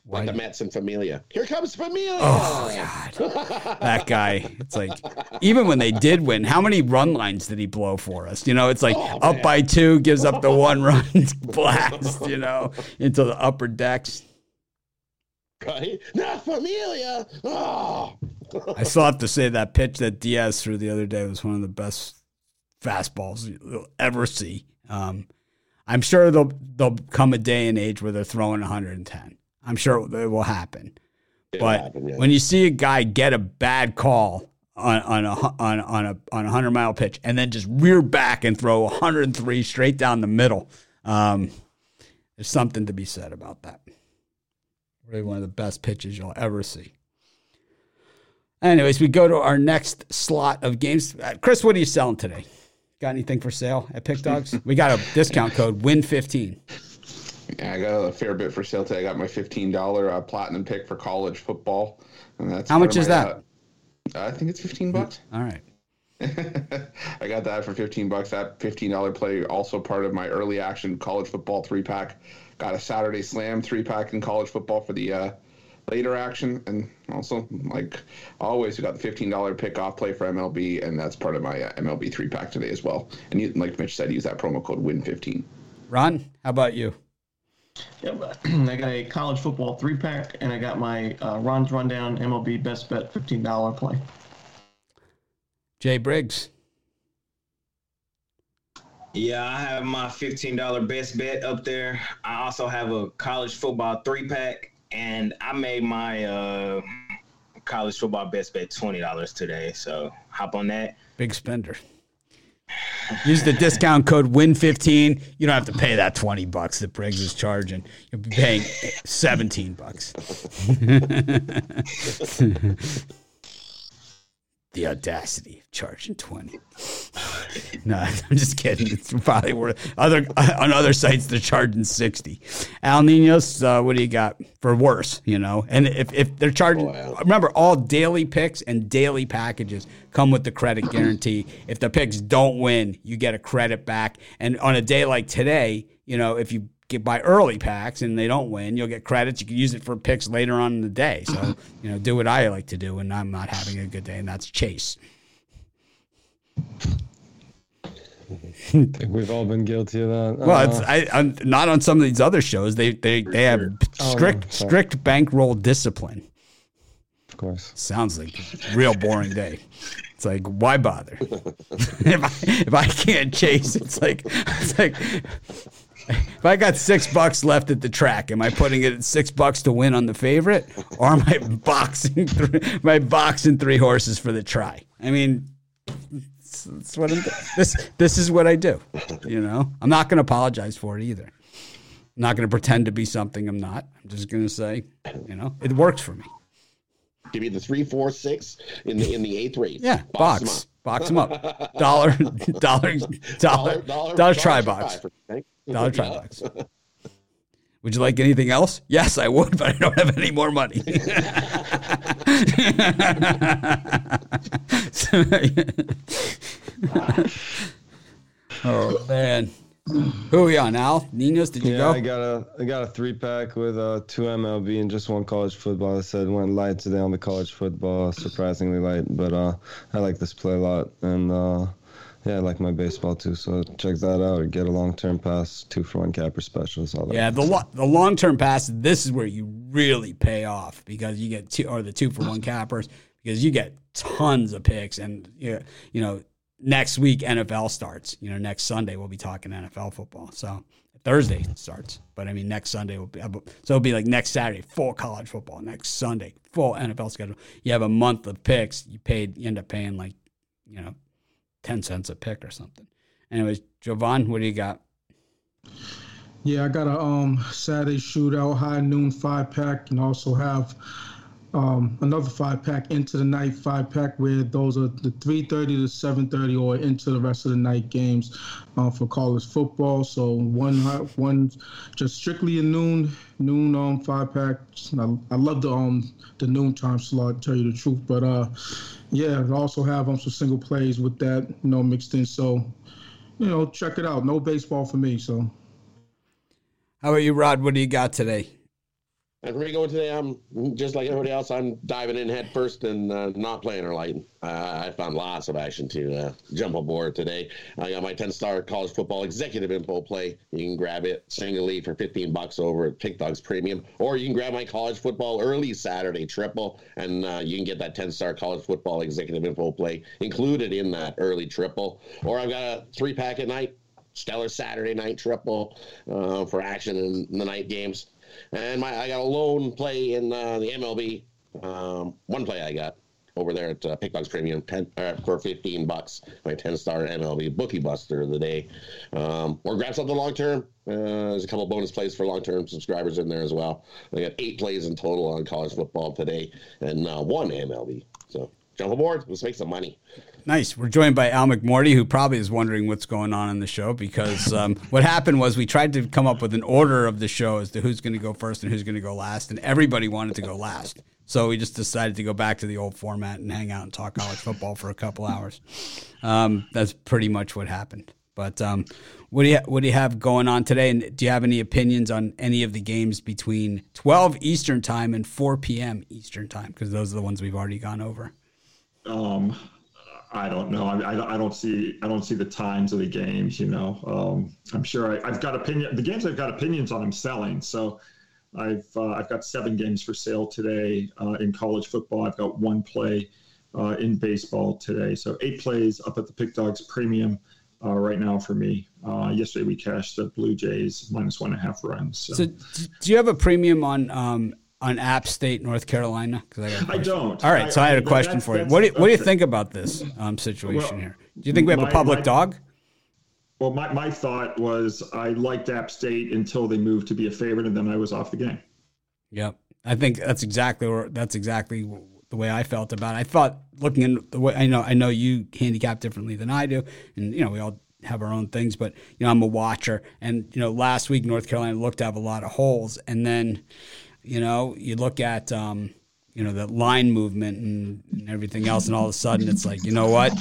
Like the Mets and Familia. Here comes Familia. Oh God, that guy. It's like even when they did win, how many run lines did he blow for us? You know, it's like Oh, up man. by two, gives up the one run blast. You know, into the upper decks. Right? Not Familia. Oh. I still have to say that pitch that Diaz threw the other day was one of the best fastballs you'll ever see. Um, I'm sure there'll there'll come a day and age where they're throwing 110. I'm sure it will happen. It'll But happen, yeah. when you see a guy get a bad call on, on a on, on a on a hundred mile pitch and then just rear back and throw 103 straight down the middle, um, there's something to be said about that. Really, one of the best pitches you'll ever see. Anyways, we go to our next slot of games. Uh, Chris, what are you selling today? Got anything for sale at Pickdawgz? we got a discount code Win15. Yeah, I got a fair bit for sale today. I got my fifteen dollar uh, platinum pick for college football, and that's How much is that? Uh, I think it's fifteen bucks. All right. I got that for 15 bucks. That $15 play also part of my early action college football three pack. Got a Saturday slam three pack in college football for the uh, later action. And also, like always, we got the $15 pick off play for MLB, and that's part of my uh, MLB three pack today as well. And you, like Mitch said, use that promo code WIN15. Ron, how about you? Yep. I got a college football three pack, and I got my uh, Ron's Rundown MLB Best Bet $15 play. Jay Briggs. Yeah, I have my fifteen dollar best bet up there. I also have a college football three pack, and I made my uh, college football best bet twenty dollars today. So hop on that. Big spender. Use the discount code WIN15. You don't have to pay that 20 bucks that Briggs is charging. You'll be paying 17 bucks. The audacity of charging twenty. no, I'm just kidding. It's probably worth other on other sites they're charging sixty. Al Ninos, uh, what do you got for worse? You know, and if, if they're charging, Wow. remember all daily picks and daily packages come with the credit guarantee. If the picks don't win, you get a credit back. And on a day like today, you know, if you get buy early packs and they don't win, you'll get credits. You can use it for picks later on in the day. So, you know, do what I like to do when I'm not having a good day, and that's chase. think we've all been guilty of that. Well, it's Uh, I, I'm not on some of these other shows. They they they have strict Oh, strict bankroll discipline. of course. Sounds like a real boring day. It's like why bother? if I if I can't chase, it's like it's like if I got six bucks left at the track, am I putting it at six bucks to win on the favorite, or am I boxing three, I boxing three horses for the try? I mean, it's what I'm, this this is what I do. You know, I'm not going to apologize for it either. I'm not going to pretend to be something I'm not. I'm just going to say, you know, it works for me. Give me the three, four, six in the in the eighth race. Yeah, Box box, up. box them up. Dollar, dollar, dollar, dollar, try box, for- thank- dollar try box. Would you like anything else? Yes, I would, but I don't have any more money. oh man, who are we on? Al Ninos, did you Yeah, go? I got a I got a three pack with uh, two MLB and just one college football. I said went light today on the college football, surprisingly light, but uh, I like this play a lot, and uh, yeah, I like my baseball too. So check that out. Get a long term pass, two for one capper specials. All that. Yeah, the lo- the long term pass. This is where you really pay off because you get two or the two for one cappers because you get tons of picks and you you know next week NFL starts. You know next Sunday we'll be talking NFL football. So Thursday starts, but I mean next Sunday will be uh, so it'll be like next Saturday full college football. Next Sunday full NFL schedule. You have a month of picks. You paid. You end up paying like you know ten cents a pick or something. Anyways, Jovan, what do you got? Yeah, I got a um Saturday shootout, high noon five pack, and also have um another five pack into the night five pack where those are the three thirty to seven thirty or into the rest of the night games uh, for college football. So one one just strictly a noon noon um five pack. I, I love the um the noon time slot. To tell you the truth, but uh yeah, I also have um some single plays with that you know mixed in. So you know check it out. No baseball for me. So. How about you, Rod? What do you got today? And for me going today, I'm just like everybody else. I'm diving in head first and uh, not playing or lighting. Uh, I found lots of action to uh, jump aboard today. I got my 10 star college football executive info play. You can grab it singly for 15 bucks over at Pickdawgz Premium, or you can grab my college football early Saturday triple, and uh, you can get that 10 star college football executive info play included in that early triple. Or I've got a three pack at night, stellar Saturday night triple uh, for action in the night games. And my I got a lone play in uh, the MLB. Um, one play I got over there at uh, Pickdawgz Premium 10, uh, for 15 bucks. My 10 star MLB bookie buster of the day. Um, or grab something long term. Uh, there's a couple bonus plays for long term subscribers in there as well. I got eight plays in total on college football today and uh, one MLB. So jump aboard. Let's make some money. Nice. We're joined by Al McMordie, who probably is wondering what's going on in the show because um, what happened was we tried to come up with an order of the show as to who's going to go first and who's going to go last, and everybody wanted to go last. So we just decided to go back to the old format and hang out and talk college football for a couple hours. Um, that's pretty much what happened. But um, what do you what do you have going on today? And do you have any opinions on any of the games between 12 Eastern time and 4 p.m. Eastern time? Because those are the ones we've already gone over. Um, I don't know. I, I, I don't see I don't see the times of the games. You know, um, I'm sure I, I've got opinion. The games I've got opinions on. I'm selling. So I've uh, I've got seven games for sale today uh, in college football. I've got one play uh, in baseball today. So eight plays up at the Pickdawgz Premium uh, right now for me. Uh, yesterday we cashed the Blue Jays minus one and a half runs. So, So, do you have a premium on um, on App State, North Carolina? I, I don't. All right, so I had a that- question for you. What do you, what do you think about this um, situation Well, here? Do you think we have a public my- dog? Well, my, my thought was I liked App State until they moved to be a favorite, and then I was off the game. Yep, I think that's exactly where, that's exactly the way I felt about it. I thought looking in the way I know I know you handicap differently than I do, and you know we all have our own things, but you know I'm a watcher, and you know last week North Carolina looked to have a lot of holes, and then you know you look at. Um, you know, the line movement and, and, everything else. And all of a sudden, it's like, you know what?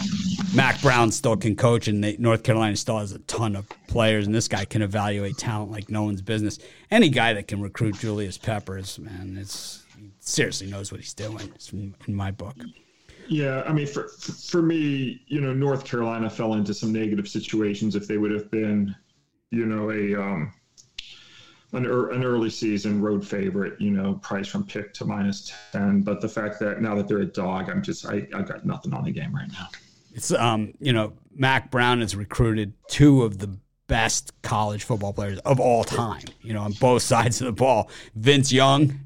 Mack Brown still can coach, and they, North Carolina still has a ton of players, and this guy can evaluate talent like no one's business. Any guy that can recruit Julius Peppers, man, it's seriously knows what he's doing. in my book. Yeah, I mean, for for me, you know, North Carolina fell into some negative situations. If they would have been, you know, a um, an, er, an early season road favorite, you know, price from pick to minus 10. But the fact that now that they're a dog, I'm just, I, I've got nothing on the game right now. It's, um, you know, Mack Brown has recruited two of the best college football players of all time, you know, on both sides of the ball Vince Young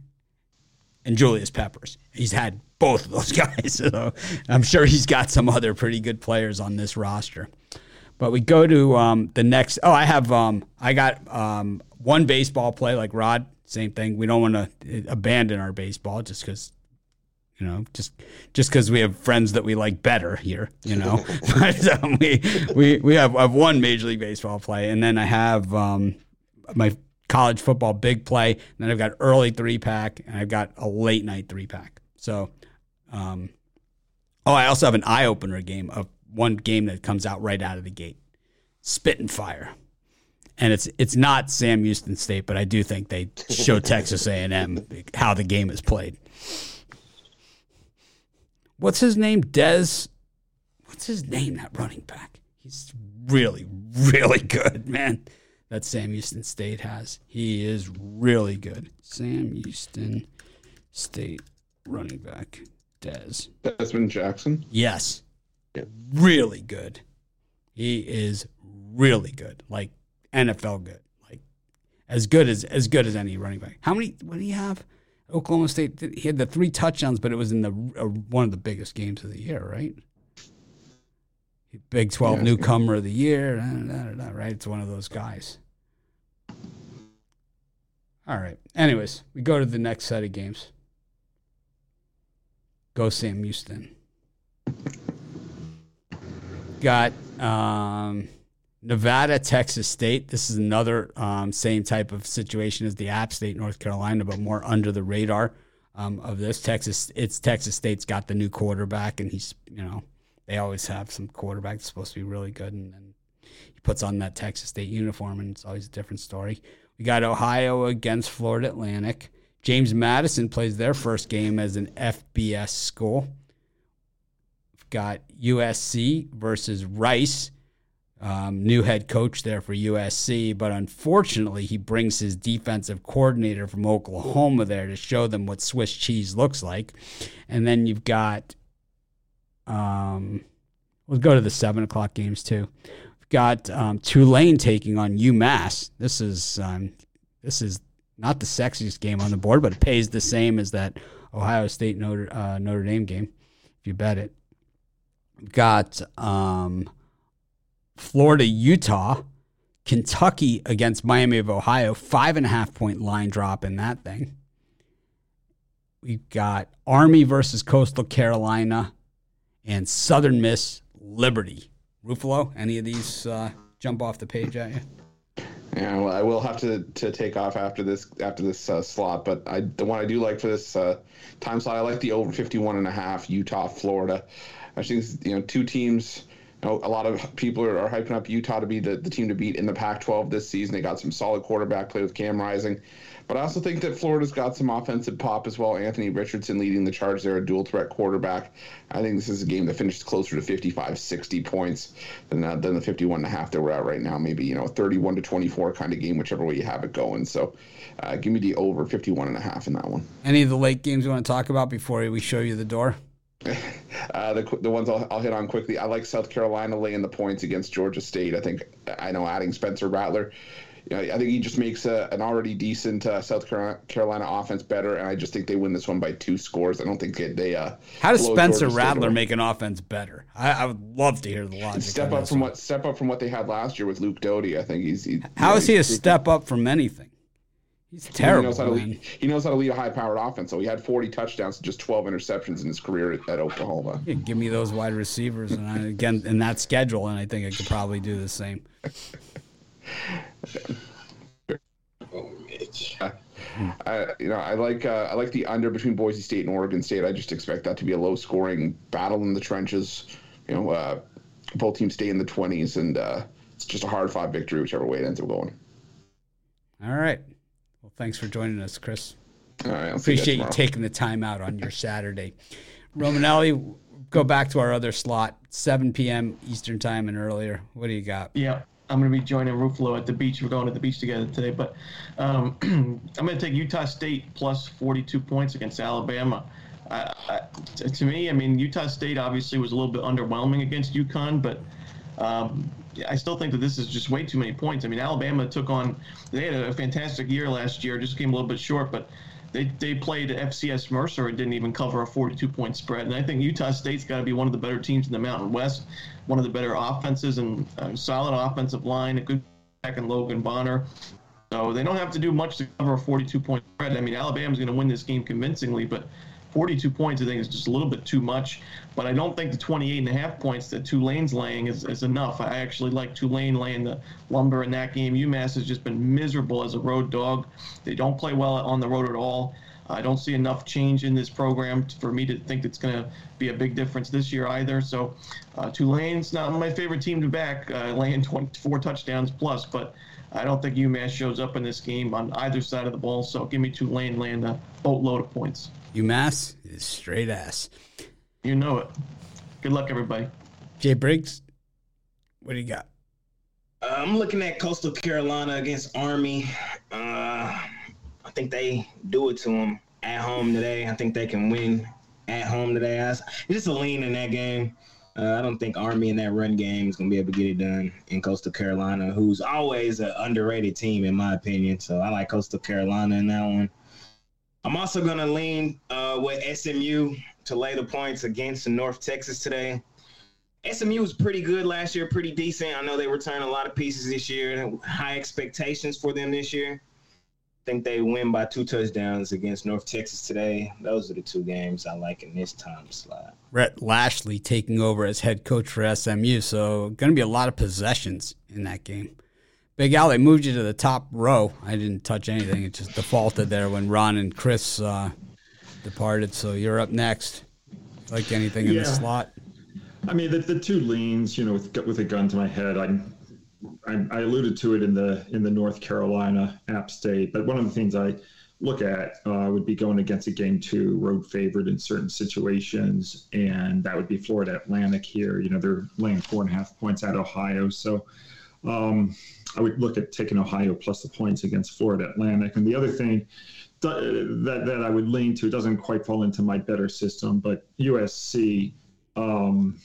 and Julius Peppers. He's had both of those guys. So I'm sure he's got some other pretty good players on this roster. But we go to um, the next. Oh, I have. Um, I got um, one baseball play like Rod. Same thing. We don't want to abandon our baseball just because, you know, just just because we have friends that we like better here. You know, but um, we we we have, have one Major League Baseball play, and then I have um, my college football big play. And then I've got early three pack, and I've got a late night three pack. So, um, oh, I also have an eye opener game of one game that comes out right out of the gate. Spit and fire. And it's it's not Sam Houston State, but I do think they show Texas A&M how the game is played. What's his name? Dez. What's his name? That running back. He's really, really good, man. That Sam Houston State has. He is really good. Sam Houston State running back. Dez. Desmond Jackson. Yes really good. He is really good, like NFL good, like as good as as good as any running back. How many? What do you have? Oklahoma State. He had the three touchdowns, but it was in the uh, one of the biggest games of the year, right? Big Twelve yeah, newcomer of the year, da, da, da, right? It's one of those guys. All right. Anyways, we go to the next set of games. Go Sam Houston got um, Nevada, Texas State. This is another um, same type of situation as the App State, North Carolina, but more under the radar um, of this. Texas, it's Texas State's got the new quarterback, and he's you know they always have some quarterback that's supposed to be really good, and, and he puts on that Texas State uniform, and it's always a different story. We got Ohio against Florida Atlantic. James Madison plays their first game as an FBS school We've got USC versus Rice. Um, new head coach there for USC, but unfortunately, he brings his defensive coordinator from Oklahoma there to show them what Swiss cheese looks like. And then you've got, um, we'll go to the seven o'clock games too. We've got um, Tulane taking on UMass. This is um, this is not the sexiest game on the board, but it pays the same as that Ohio State Notre uh, Notre Dame game if you bet it We've got um, Florida, Utah, Kentucky against Miami of Ohio, five and a half point line drop in that thing. We've got Army versus Coastal Carolina and Southern Miss Liberty. Ruffalo, any of these uh, jump off the page at you? Yeah, well, I will have to, to take off after this after this uh, slot, but I the one I do like for this uh, time slot, I like the over 51 and a half Utah Florida. I think you know two teams. A lot of people are, are, hyping up Utah to be the, the team to beat in the Pac-12 this season. They got some solid quarterback play with Cam Rising, but I also think that Florida's got some offensive pop as well. Anthony Richardson leading the charge there, a dual threat quarterback. I think this is a game that finishes closer to 55, 60 points than uh, than the 51 and a half that we're at right now. Maybe you know 31 to 24 kind of game, whichever way you have it going. So, uh, give me the over 51 and a half in that one. Any of the late games you want to talk about before we show you the door? Uh, the the ones I'll, I'll hit on quickly. I like South Carolina laying the points against Georgia State. I think I know adding Spencer Rattler. You know, I think he just makes a, an already decent uh, South Carolina, offense better, and I just think they win this one by two scores. I don't think they. they uh, How does Spencer Rattler make an offense better? I, I, would love to hear the logic. Step up from one. what step up from what they had last year with Luke Doty. I think he's. He, How know, is he a step up from anything? He's terrible. He knows how to lead. He knows how to lead a high-powered offense. So he had 40 touchdowns and just 12 interceptions in his career at, at Oklahoma. Yeah, give me those wide receivers, and I, again in that schedule, and I think I could probably do the same. I, you know, I like uh, I like the under between Boise State and Oregon State. I just expect that to be a low-scoring battle in the trenches. You know, uh, both teams stay in the 20s, and uh, it's just a hard-fought victory, whichever way it ends up going. All right. Well, thanks for joining us, Chris. All right, Appreciate you tomorrow. taking the time out on your Saturday. Romanelli, go back to our other slot, 7 p.m. Eastern time and earlier. What do you got? Yeah, I'm going to be joining Rufalo at the beach. We're going to the beach together today. But um, I'm going to take Utah State plus 42 points against Alabama. I, I, t- to me, I mean, Utah State obviously was a little bit underwhelming against UConn, but um, I still think that this is just way too many points. I mean, Alabama took on, they had a fantastic year last year, just came a little bit short, but they, they played FCS Mercer and didn't even cover a 42 point spread. And I think Utah State's got to be one of the better teams in the Mountain West, one of the better offenses and uh, solid offensive line, a good back in Logan Bonner. So they don't have to do much to cover a 42 point spread. I mean, Alabama's going to win this game convincingly, but 42 points, I think, is just a little bit too much. But I don't think the 28 and a half points that Tulane's laying is, is enough. I actually like Tulane laying the lumber in that game. UMass has just been miserable as a road dog. They don't play well on the road at all. I don't see enough change in this program for me to think it's going to be a big difference this year either. So uh, Tulane's not my favorite team to back, uh, laying 24 touchdowns plus, but I don't think UMass shows up in this game on either side of the ball. So give me Tulane laying a boatload of points. UMass is straight ass. You know it. Good luck, everybody. Jay Briggs, what do you got? Uh, I'm looking at Coastal Carolina against Army. Uh, I think they do it to them at home today. I think they can win at home today. I s- It's just a lean in that game. Uh, I don't think Army in that run game is going to be able to get it done in Coastal Carolina, who's always an underrated team, in my opinion. So I like Coastal Carolina in that one. I'm also going to lean uh, with SMU to lay the points against North Texas today. SMU was pretty good last year, pretty decent. I know they returned a lot of pieces this year. High expectations for them this year. I think they win by two touchdowns against North Texas today. Those are the two games I like in this time slot. Brett Lashlee taking over as head coach for SMU, so going to be a lot of possessions in that game. Big Al, they moved you to the top row. I didn't touch anything; it just defaulted there when Ron and Chris uh, departed. So you're up next. Like anything in the slot? I mean, the, the two leans, you know, with with a gun to my head, I, I I alluded to it in the in the North Carolina App State, but one of the things I look at uh, would be going against a game two road favorite in certain situations, and that would be Florida Atlantic here. You know, they're laying four and a half points at Ohio, so um, I would look at taking Ohio plus the points against Florida Atlantic. And the other thing that that, I would lean to It doesn't quite fall into my better system, but USC. Um,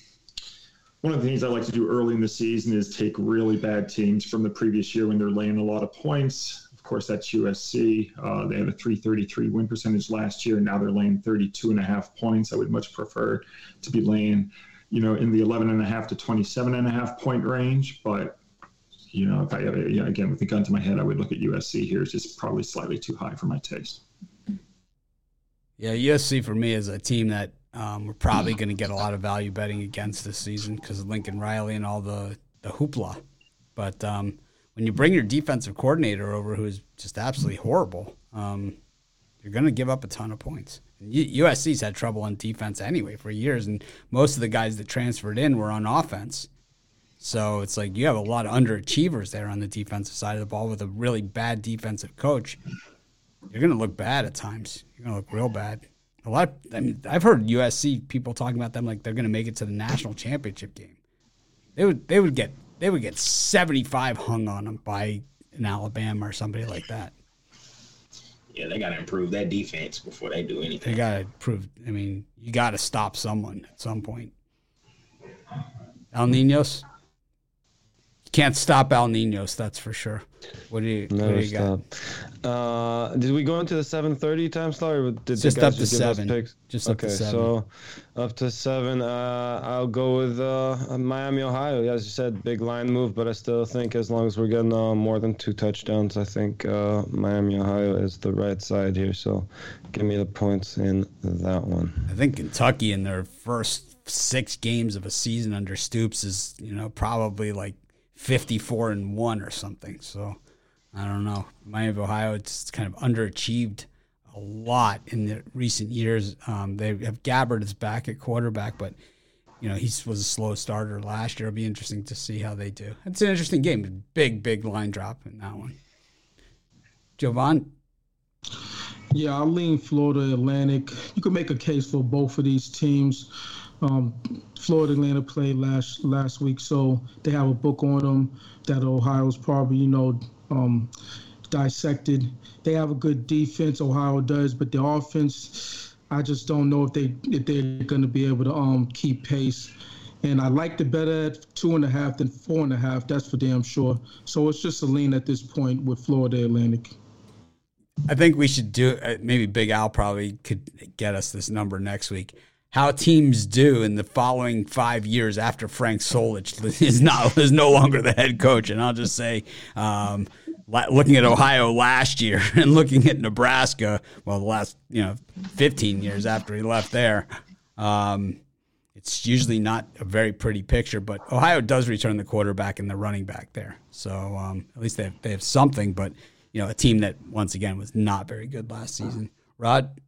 one of the things I like to do early in the season is take really bad teams from the previous year when they're laying a lot of points. Of course, that's USC. Uh, they had a 333 win percentage last year. and Now they're laying 32 and a half points. I would much prefer to be laying, you know, in the 11 and a half to 27 and a half point range. But, you know, if I, you know, again, with the gun to my head, I would look at USC here. It's just probably slightly too high for my taste. Yeah, USC for me is a team that um, we're probably going to get a lot of value betting against this season because of Lincoln Riley and all the, the hoopla. But um, when you bring your defensive coordinator over, who is just absolutely horrible, um, you're going to give up a ton of points. USC's had trouble on defense anyway for years, and most of the guys that transferred in were on offense. So it's like you have a lot of underachievers there on the defensive side of the ball with a really bad defensive coach. You're going to look bad at times. You're going to look real bad. A lot. Of, I mean, I've heard USC people talking about them like they're going to make it to the national championship game. They would. They would get. They would get 75 hung on them by an Alabama or somebody like that. Yeah, they got to improve that defense before they do anything. They got to prove. I mean, you got to stop someone at some point. El Ninos. Can't stop El Ninos, that's for sure. What do you, what do you got? Uh, did we go into the 7:30 time slot, or did Just up to just give us seven. Just up to okay, seven. so up to seven. Uh, I'll go with uh, Miami, Ohio. As you said, big line move, but I still think as long as we're getting uh, more than two touchdowns, I think uh, Miami, Ohio is the right side here. So give me the points in that one. I think Kentucky in their first six games of a season under Stoops is, you know, probably like 54 and one or something. So I don't know. Miami of Ohio, it's kind of underachieved a lot in the recent years. Um, they have Gabbert is back at quarterback, but you know he was a slow starter last year. It'll be interesting to see how they do. It's an interesting game. Big, big line drop in that one. Jovan, Yeah, I'll lean Florida Atlantic. You can make a case for both of these teams. Um, Florida Atlantic played last last week, so they have a book on them that Ohio's probably you know um, dissected. They have a good defense, Ohio does, but the offense, I just don't know if they if they're going to be able to um, keep pace. And I like the better at two and a half than four and a half. That's for damn sure. So it's just a lean at this point with Florida Atlantic. I think we should do uh, maybe Big Al probably could get us this number next week. How teams do in the following five years after Frank Solich is not is no longer the head coach, and I'll just say, um, looking at Ohio last year and looking at Nebraska, well, the last you know fifteen years after he left there, um, it's usually not a very pretty picture. But Ohio does return the quarterback and the running back there, so um, at least they have, they have something. But you know, a team that once again was not very good last season. Rod,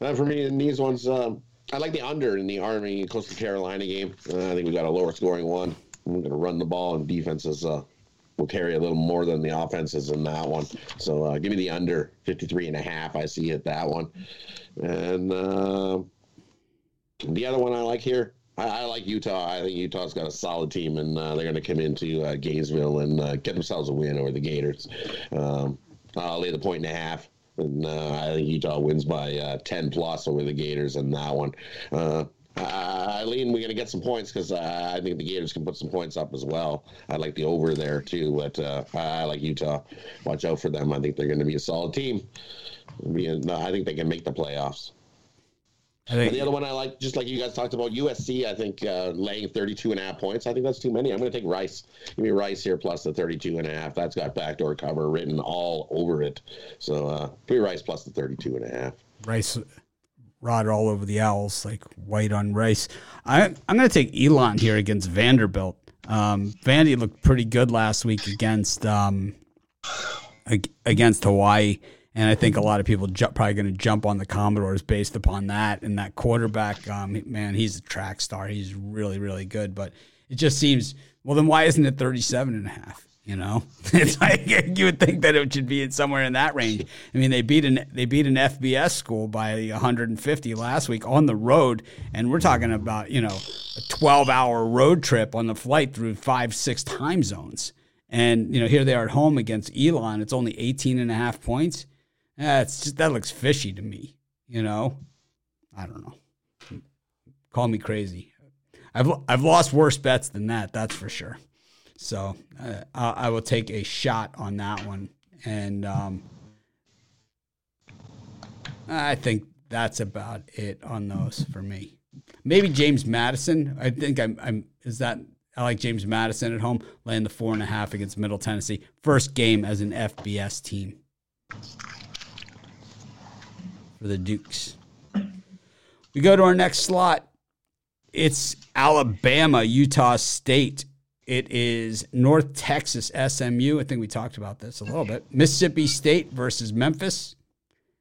Uh, for me, in these ones, um, I like the under in the Army and Coastal Carolina game. Uh, I think we got a lower scoring one. We're going to run the ball, and defenses uh, will carry a little more than the offenses in that one. So uh, give me the under 53 and a half. I see it that one. And uh, the other one I like here, I, I like Utah. I think Utah's got a solid team, and uh, they're going to come into uh, Gainesville and uh, get themselves a win over the Gators. Um, I'll lay the point and a half. And uh, I think Utah wins by uh, 10 plus over the Gators in that one. Uh, I lean we're going to get some points because I think the Gators can put some points up as well. I like the over there too, but uh, I like Utah. Watch out for them. I think they're going to be a solid team. I mean, I think they can make the playoffs. I think the other one I like, just like you guys talked about, USC, I think uh, laying 32 and a half points. I think that's too many. I'm going to take Rice. Give me Rice here plus the 32 and a half. That's got backdoor cover written all over it. So uh, give me Rice plus the 32 and a half. Rice, Rod all over the Owls, like white on rice. I, I'm going to take Elon here against Vanderbilt. Um, Vandy looked pretty good last week against um, against Hawaii, and I think a lot of people ju- probably going to jump on the Commodores based upon that. And that quarterback, um, man, he's a track star. He's really, really good. But it just seems, well, then why isn't it 37 and a half? You know, it's like you would think that it should be somewhere in that range. I mean, they beat an they beat an FBS school by 150 last week on the road, and we're talking about you know a 12 hour road trip on the flight through five six time zones. And you know, here they are at home against Elon. It's only 18 and a half points. That's just that looks fishy to me. You know, I don't know. Call me crazy. I've I've lost worse bets than that. That's for sure. So uh, I, will take a shot on that one, and um, I think that's about it on those for me. Maybe James Madison. I think I'm. I'm. Is that I like James Madison at home, laying the four and a half against Middle Tennessee. First game as an FBS team for the Dukes. We go to our next slot. It's Alabama, Utah State. It is North Texas SMU. I think we talked about this a little bit. Mississippi State versus Memphis.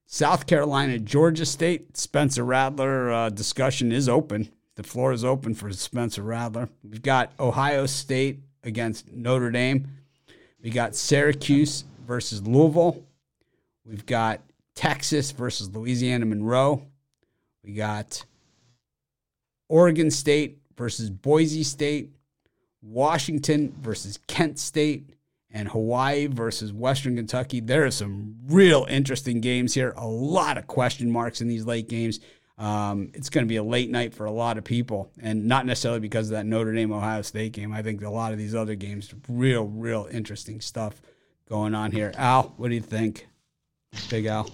South Carolina, Georgia State. Spencer Rattler uh, discussion is open. The floor is open for Spencer Rattler. We've got Ohio State against Notre Dame. We got Syracuse versus Louisville. We've got Texas versus Louisiana Monroe. We got Oregon State versus Boise State. Washington versus Kent State and Hawaii versus Western Kentucky. There are some real interesting games here. A lot of question marks in these late games. Um, it's going to be a late night for a lot of people, and not necessarily because of that Notre Dame Ohio State game. I think a lot of these other games, real, real interesting stuff going on here. Al, what do you think? Big Al.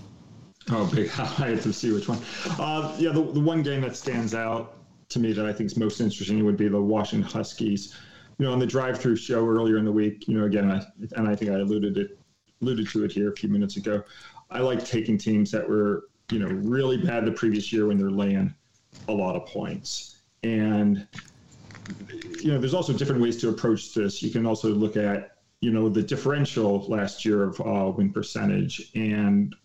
Oh, big! I to see which one. Uh, yeah, the, the one game that stands out to me that I think is most interesting would be the Washington Huskies. You know, on the drive-through show earlier in the week, you know, again, I, and I think I alluded it alluded to it here a few minutes ago. I like taking teams that were you know really bad the previous year when they're laying a lot of points, and you know, there's also different ways to approach this. You can also look at you know the differential last year of uh, win percentage and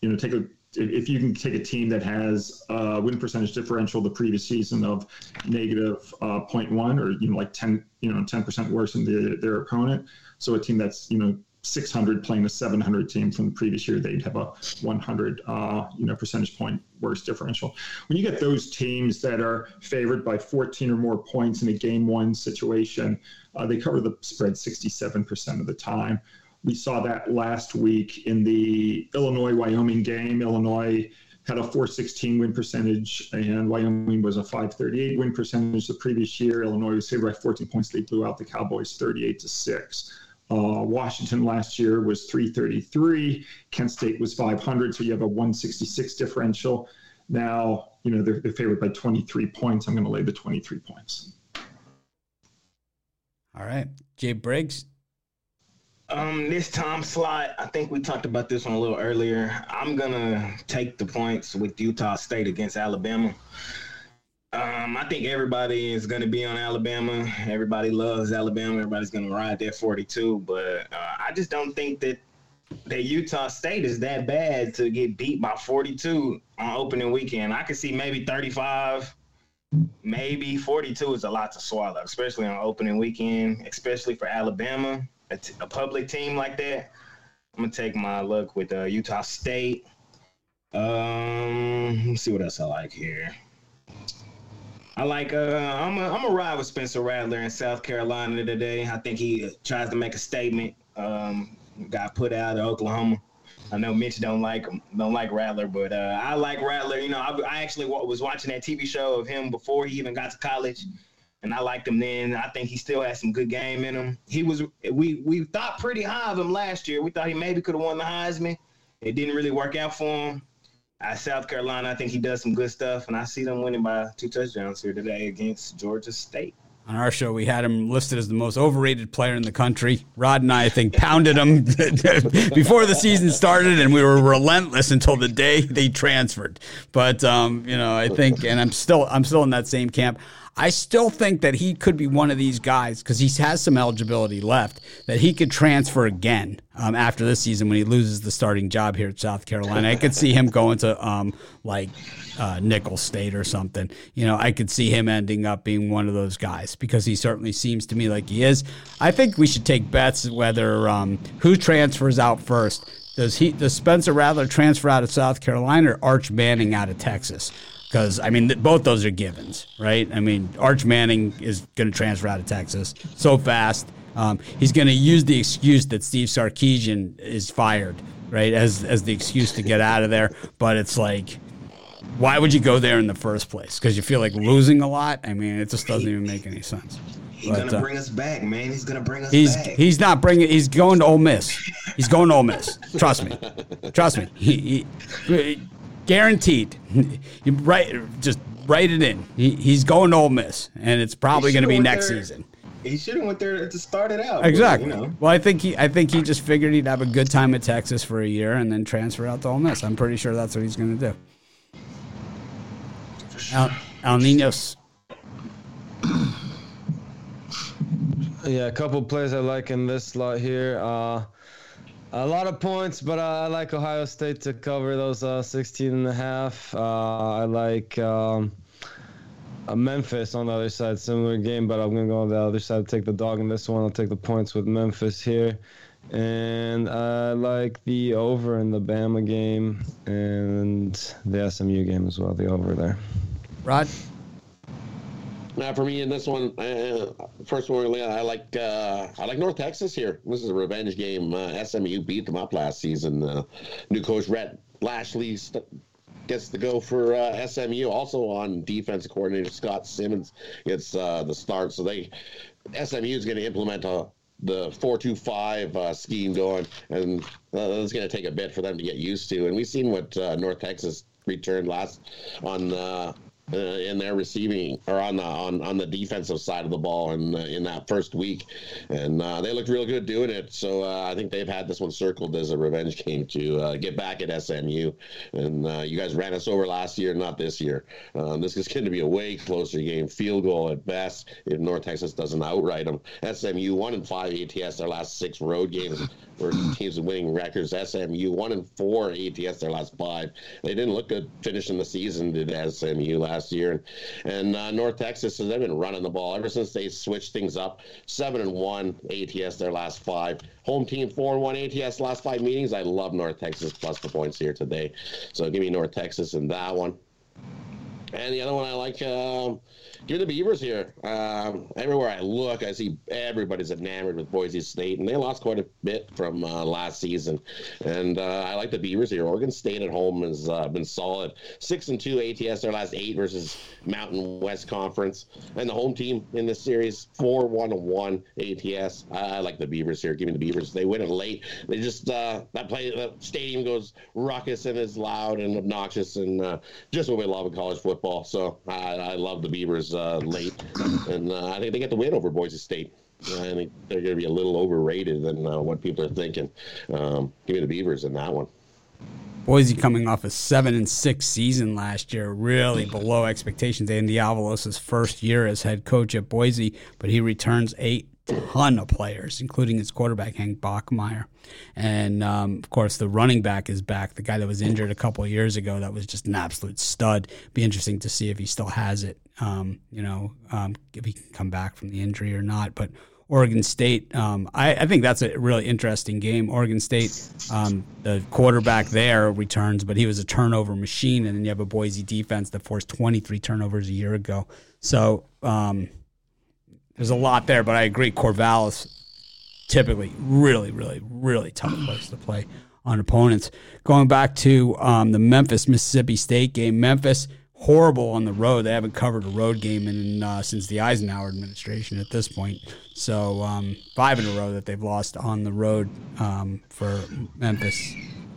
you know take a if you can take a team that has a win percentage differential the previous season of negative, uh, 0.1 or you know like 10 you know 10% worse than the, their opponent. So a team that's you know 600 playing a 700 team from the previous year they'd have a 100 uh, you know percentage point worse differential. When you get those teams that are favored by 14 or more points in a game one situation uh, they cover the spread 67% of the time we saw that last week in the Illinois Wyoming game. Illinois had a 416 win percentage, and Wyoming was a 538 win percentage the previous year. Illinois was favored by 14 points. They blew out the Cowboys 38 to 6. Uh, Washington last year was 333. Kent State was 500, so you have a 166 differential. Now, you know, they're, they're favored by 23 points. I'm going to lay the 23 points. All right. Jay Briggs, Um, this time slot, I think we talked about this one a little earlier. I'm gonna take the points with Utah State against Alabama. Um, I think everybody is gonna be on Alabama. Everybody loves Alabama. Everybody's gonna ride their 42, but uh, I just don't think that that Utah State is that bad to get beat by 42 on opening weekend. I could see maybe 35, maybe 42 is a lot to swallow, especially on opening weekend, especially for Alabama a, t- a public team like that, I'm gonna take my luck with uh, Utah State. Um, let's see what else I like here. I like. Uh, I'm a, I'm a ride with Spencer Rattler in South Carolina today. I think he tries to make a statement. Um, got put out of Oklahoma. I know Mitch don't like him, don't like Rattler, but uh, I like Rattler. You know, I, I actually was watching that TV show of him before he even got to college and I liked him then. I think he still has some good game in him. He was we we thought pretty high of him last year. We thought he maybe could have won the Heisman. It didn't really work out for him. At South Carolina, I think he does some good stuff, and I see them winning by two touchdowns here today against Georgia State. On our show, we had him listed as the most overrated player in the country. Rod and I, I think, pounded him before the season started, and we were relentless until the day they transferred. But um, you know, I think, and I'm still, I'm still in that same camp. I still think that he could be one of these guys because he has some eligibility left that he could transfer again um, after this season when he loses the starting job here at South Carolina. I could see him going to um, like uh, Nicholls State or something. You know, I could see him ending up being one of those guys because he certainly seems to me like he is. I think we should take bets whether um, who transfers out first. Does he does Spencer Rattler transfer out of South Carolina or Arch Manning out of Texas? Because I mean both those are givens, right? I mean Arch Manning is going to transfer out of Texas so fast. Um, he's going to use the excuse that Steve Sarkisian is fired, right, as as the excuse to get out of there. But it's like, why would you go there in the first place? Because you feel like losing a lot. I mean, it just doesn't even make any sense. He's but, gonna uh, bring us back, man. He's gonna bring us he's, back. He's not bringing. He's going to Ole Miss. He's going to Ole Miss. Trust me. Trust me. He, he, guaranteed. you write, just write it in. He, he's going to Ole Miss, and it's probably going to be next there, season. He should have went there to start it out. Exactly. But, you know. Well, I think he, I think he just figured he'd have a good time at Texas for a year and then transfer out to Ole Miss. I'm pretty sure that's what he's going to do. Al, Al Ninos. Yeah, a couple plays I like in this slot here. Uh, a lot of points, but uh, I like Ohio State to cover those uh, 16 and a half. Uh, I like um, Memphis on the other side, similar game, but I'm going to go on the other side, take the dog in this one. I'll take the points with Memphis here. And I like the over in the Bama game and the SMU game as well, the over there. Rod? Now, for me in this one, uh, first one, I like uh, I like North Texas here. This is a revenge game. Uh, SMU beat them up last season. Uh, new coach Rhett Lashlee st- gets to go for uh, SMU. Also on defense coordinator Scott Symons gets uh, the start. So they SMU is going to implement a the four-two-five uh, scheme going, and uh, it's going to take a bit for them to get used to. And we've seen what uh, North Texas returned last on uh, in their receiving or on the on, on the defensive side of the ball in uh, in that first week, and uh, they looked real good doing it. So uh, I think they've had this one circled as a revenge game to uh, get back at SMU. And uh, you guys ran us over last year, not this year. Um, this is going to be a way closer game, field goal at best if North Texas doesn't outright them. SMU one and five ATS their last six road games teams with winning records. SMU one and four ATS their last five. They didn't look good finishing the season. Did SMU last year? And, and uh, North Texas has they've been running the ball ever since they switched things up. Seven and one ATS their last five. Home team four and one ATS last five meetings. I love North Texas plus the points here today. So give me North Texas in that one. And the other one I like, um, give the Beavers here. Um, everywhere I look, I see everybody's enamored with Boise State, and they lost quite a bit from uh, last season. And uh, I like the Beavers here. Oregon State at home has uh, been solid. Six and two ATS their last eight versus Mountain West Conference, and the home team in this series four one one ATS. I, I like the Beavers here. Give me the Beavers. They win it late. They just uh, that play the stadium goes raucous and is loud and obnoxious and uh, just what we love in college football. So I, I love the Beavers uh, late, and uh, I think they get the win over Boise State. I think they're going to be a little overrated than uh, what people are thinking. Um, give me the Beavers in that one. Boise coming off a seven and six season last year, really below expectations. Andy Avalos' first year as head coach at Boise, but he returns a ton of players, including his quarterback Hank Bachmeier, and um, of course the running back is back. The guy that was injured a couple years ago, that was just an absolute stud. Be interesting to see if he still has it. Um, you know, um, if he can come back from the injury or not, but. Oregon State. Um, I, I, think that's a really interesting game. Oregon State, um, the quarterback there returns, but he was a turnover machine, and then you have a Boise defense that forced 23 turnovers a year ago. So um, there's a lot there, but I agree. Corvallis typically really, really, really tough place to play on opponents. Going back to um, the Memphis Mississippi State game, Memphis horrible on the road. They haven't covered a road game in uh, since the Eisenhower administration at this point. So um, five in a row that they've lost on the road um, for Memphis.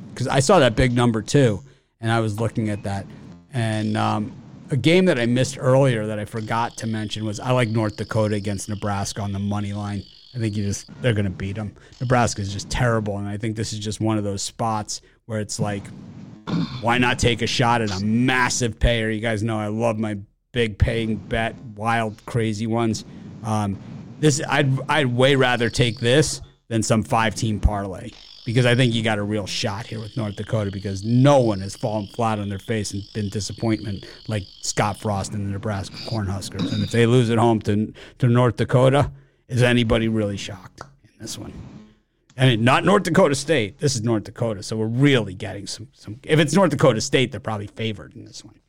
Because I saw that big number too, and I was looking at that. And um, a game that I missed earlier that I forgot to mention was I like North Dakota against Nebraska on the money line. I think you just they're going to beat them. Nebraska is just terrible, and I think this is just one of those spots where it's like why not take a shot at a massive payer? You guys know I love my big paying bet, wild, crazy ones. Um, this I'd I'd way rather take this than some five team parlay because I think you got a real shot here with North Dakota because no one has fallen flat on their face and been disappointment like Scott Frost and the Nebraska Cornhuskers. And if they lose at home to to North Dakota, is anybody really shocked in this one? I mean, not North Dakota State. This is North Dakota, so we're really getting some. Some. If it's North Dakota State, they're probably favored in this one.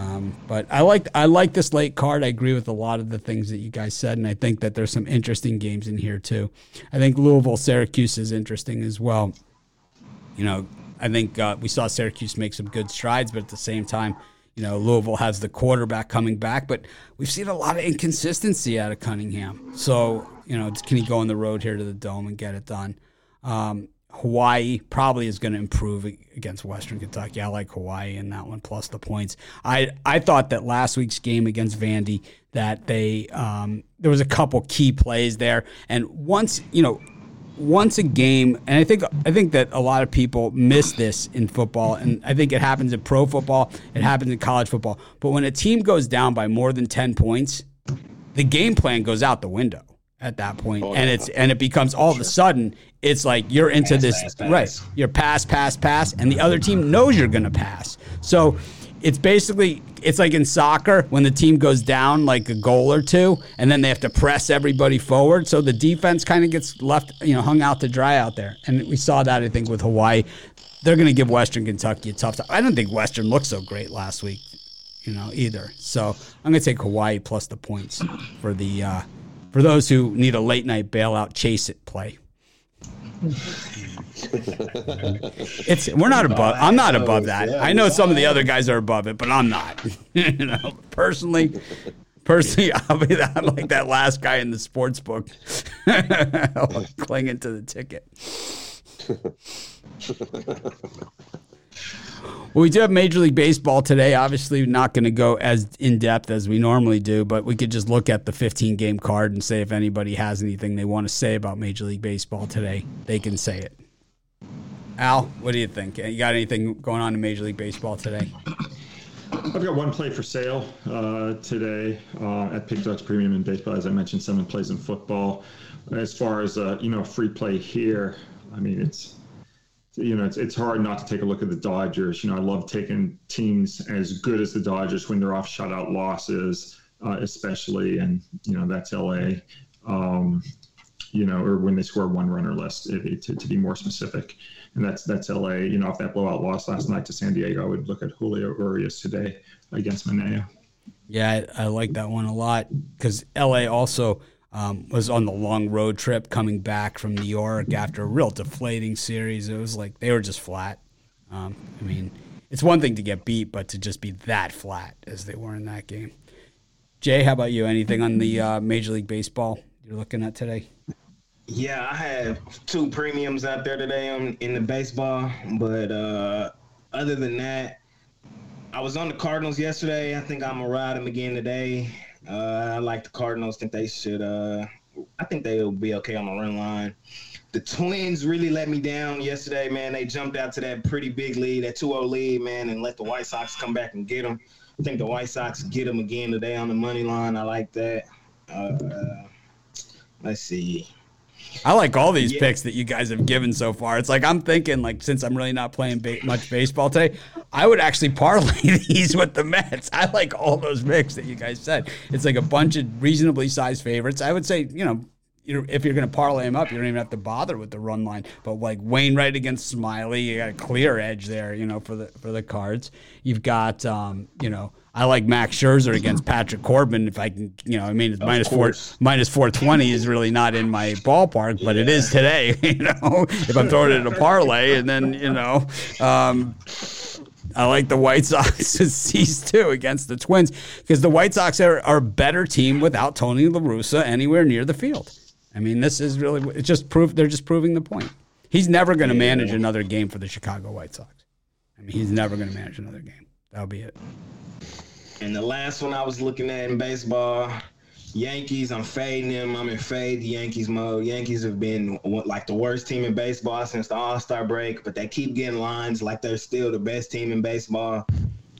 Um, but I like I like this late card. I agree with a lot of the things that you guys said, and I think that there's some interesting games in here too. I think Louisville Syracuse is interesting as well. You know, I think uh, we saw Syracuse make some good strides, but at the same time, you know, Louisville has the quarterback coming back, but we've seen a lot of inconsistency out of Cunningham. So, you know, can he go on the road here to the Dome and get it done? Um, Hawaii probably is going to improve against Western Kentucky. I like Hawaii in that one plus the points. I I thought that last week's game against Vandy that they um, there was a couple key plays there, and once you know once a game, and I think I think that a lot of people miss this in football, and I think it happens in pro football, it happens in college football. But when a team goes down by more than ten points, the game plan goes out the window at that point, oh, and yeah. it's and it becomes all of a sudden it's like you're into pass, this pass, pass. right. You're pass, pass, pass, and the other team knows you're going to pass. So it's basically it's like in soccer when the team goes down like a goal or two and then they have to press everybody forward so the defense kind of gets left you know hung out to dry out there and we saw that i think with hawaii they're going to give western kentucky a tough time i don't think western looked so great last week you know either so i'm going to take hawaii plus the points for the uh, for those who need a late night bailout chase it play It's we're not above. I'm not above that. I know some of the other guys are above it, but I'm not. you know, personally, personally, I'll be that, I'm like that last guy in the sports book, clinging to the ticket. Well, we do have Major League Baseball today. Obviously, not going to go as in depth as we normally do, but we could just look at the 15 game card and say if anybody has anything they want to say about Major League Baseball today, they can say it. Al, what do you think? You got anything going on in Major League Baseball today? I've got one play for sale uh, today uh, at Pig Premium in baseball. As I mentioned, seven plays in football. As far as uh, you know, free play here. I mean, it's you know, it's, it's hard not to take a look at the Dodgers. You know, I love taking teams as good as the Dodgers when they're off shutout losses, uh, especially, and you know that's LA. Um, you know, or when they score one run or less, to, to be more specific, and that's that's LA. You know, if that blowout loss last night to San Diego, I would look at Julio Urias today against Manaea. Yeah, I, I like that one a lot because LA also um, was on the long road trip coming back from New York after a real deflating series. It was like they were just flat. Um, I mean, it's one thing to get beat, but to just be that flat as they were in that game. Jay, how about you? Anything on the uh, Major League Baseball you're looking at today? Yeah, I have two premiums out there today on, in the baseball, but uh, other than that, I was on the Cardinals yesterday. I think I'm gonna ride them again today. Uh, I like the Cardinals. Think they should. Uh, I think they will be okay on the run line. The Twins really let me down yesterday, man. They jumped out to that pretty big lead, that 2-0 lead, man, and let the White Sox come back and get them. I think the White Sox get them again today on the money line. I like that. Uh, let's see. I like all these yeah. picks that you guys have given so far. It's like I'm thinking, like since I'm really not playing ba- much baseball today, I would actually parlay these with the Mets. I like all those picks that you guys said. It's like a bunch of reasonably sized favorites. I would say, you know, if you're going to parlay them up, you don't even have to bother with the run line. But like Wainwright against Smyly, you got a clear edge there, you know, for the for the cards. You've got, um, you know, I like Max Scherzer against Patrick Corbin. If I can, you know, I mean, minus four minus four twenty is really not in my ballpark, but yeah. it is today. You know, if I'm throwing it in a parlay, and then you know, um, I like the White Sox to seize too against the Twins because the White Sox are, are a better team without Tony La Russa anywhere near the field. I mean, this is really it's just proof. They're just proving the point. He's never going to manage another game for the Chicago White Sox. I mean, he's never going to manage another game. That'll be it. And the last one I was looking at in baseball, Yankees. I'm fading them. I'm in fade the Yankees mode. Yankees have been like the worst team in baseball since the All Star break, but they keep getting lines like they're still the best team in baseball.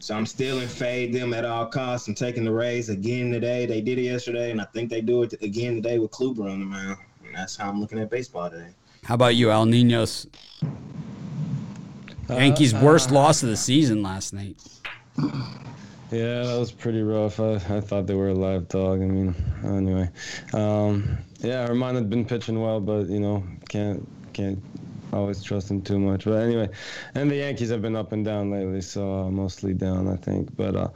So I'm still in fade them at all costs. I'm taking the Rays again today. They did it yesterday, and I think they do it again today with Kluber on the mound. And that's how I'm looking at baseball today. How about you, El Ninos? Yankees' uh, worst loss of the season last night. Yeah, that was pretty rough. I, I thought they were a live dog. I mean, anyway, um, yeah, Herman had been pitching well, but you know, can't can't always trust him too much. But anyway, and the Yankees have been up and down lately, so uh, mostly down, I think. But uh,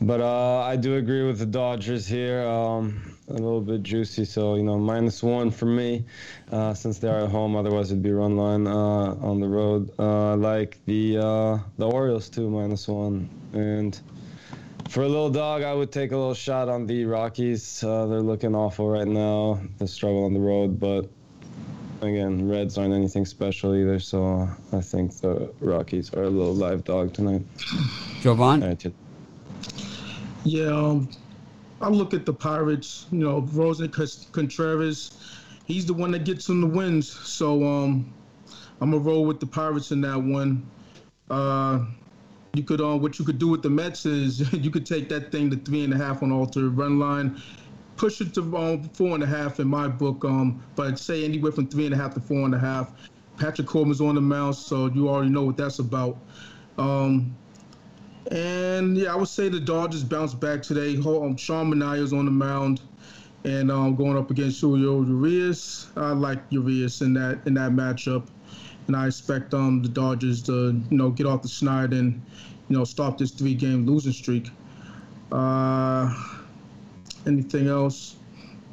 but uh, I do agree with the Dodgers here. Um, a little bit juicy, so you know, minus one for me, uh, since they are at home. Otherwise, it'd be run line uh, on the road. Uh, I like the the Orioles too, minus one, and for a little dog, I would take a little shot on the Rockies. They're looking awful right now. They struggle on the road, but again, Reds aren't anything special either. So I think the Rockies are a little live dog tonight. Jovan? Right, yeah, um, I look at the Pirates. You know, Roansy Contreras. He's the one that gets them the wins. So um, I'm gonna roll with the Pirates in that one. Uh, you could uh, what you could do with the Mets is you could take that thing to three and a half on alter run line, push it to um, four and a half in my book. Um, but say anywhere from three and a half to four and a half. Patrick Corbin's on the mound, so you already know what that's about. Um, and yeah, I would say the Dodgers bounce back today. Um, Sean Manaea's on the mound, and um, going up against Julio Urias. I like Urias in that in that matchup and I expect um the Dodgers to you know get off the snide and you know stop this three game losing streak. Uh, anything else?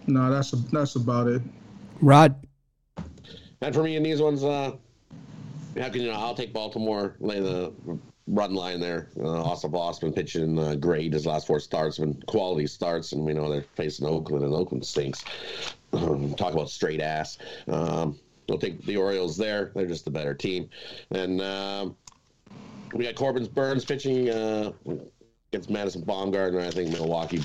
No, that's a, that's about it. Rod. and for me in these ones, uh, how can you know? I'll take Baltimore, lay the run line there. Uh, Austin Voth been pitching uh, great his last four starts, been quality starts, and we know they're facing Oakland, and Oakland stinks. Um, talk about straight ass. Um, we'll take the Orioles there. They're just the better team, and um, we got Corbin Burnes pitching uh, against Madison Bumgarner. I think Milwaukee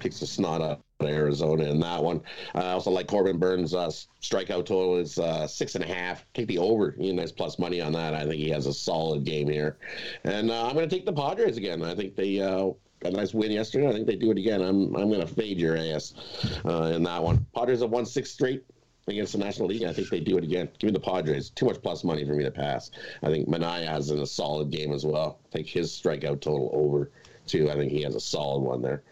kicks the snot out of Arizona in that one. I also like Corbin Burnes' uh, strikeout total is uh, six and a half. Take the over. You nice plus money on that. I think he has a solid game here, and uh, I'm going to take the Padres again. I think they. Uh, got a nice win yesterday. I think they do it again. I'm I'm going to fade your ass uh, in that one. Padres have won six straight against the National League. I think they do it again. Give me the Padres. Too much plus money for me to pass. I think Manaea has in a solid game as well. Take his strikeout total over too. I think he has a solid one there.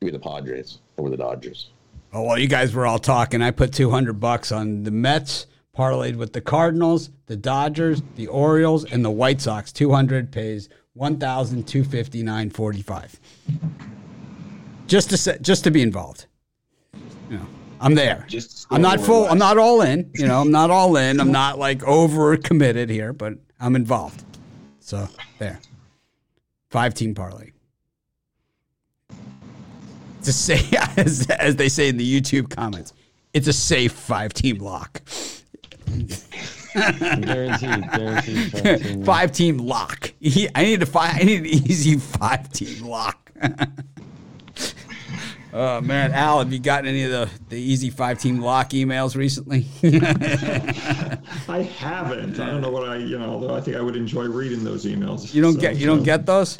Me the Padres over the Dodgers. Oh well, you guys were all talking. I put two hundred bucks on the Mets, parlayed with the Cardinals, the Dodgers, the Orioles, and the White Sox. Two hundred pays one thousand two fifty nine forty five. Just to say, just to be involved. You know, I'm there. Just I'm not full. I'm not all in. You know, I'm not all in. I'm not like over committed here, but I'm involved. So there, five team parlay. To say as, as they say in the YouTube comments, it's a safe five team lock. Guaranteed, guaranteed. five team. five team lock. I need to find. I need an easy five team lock. oh man, Al, have you gotten any of the the easy five team lock emails recently? I haven't. I don't know what I, you know, although I think I would enjoy reading those emails. you don't So, get you don't get those.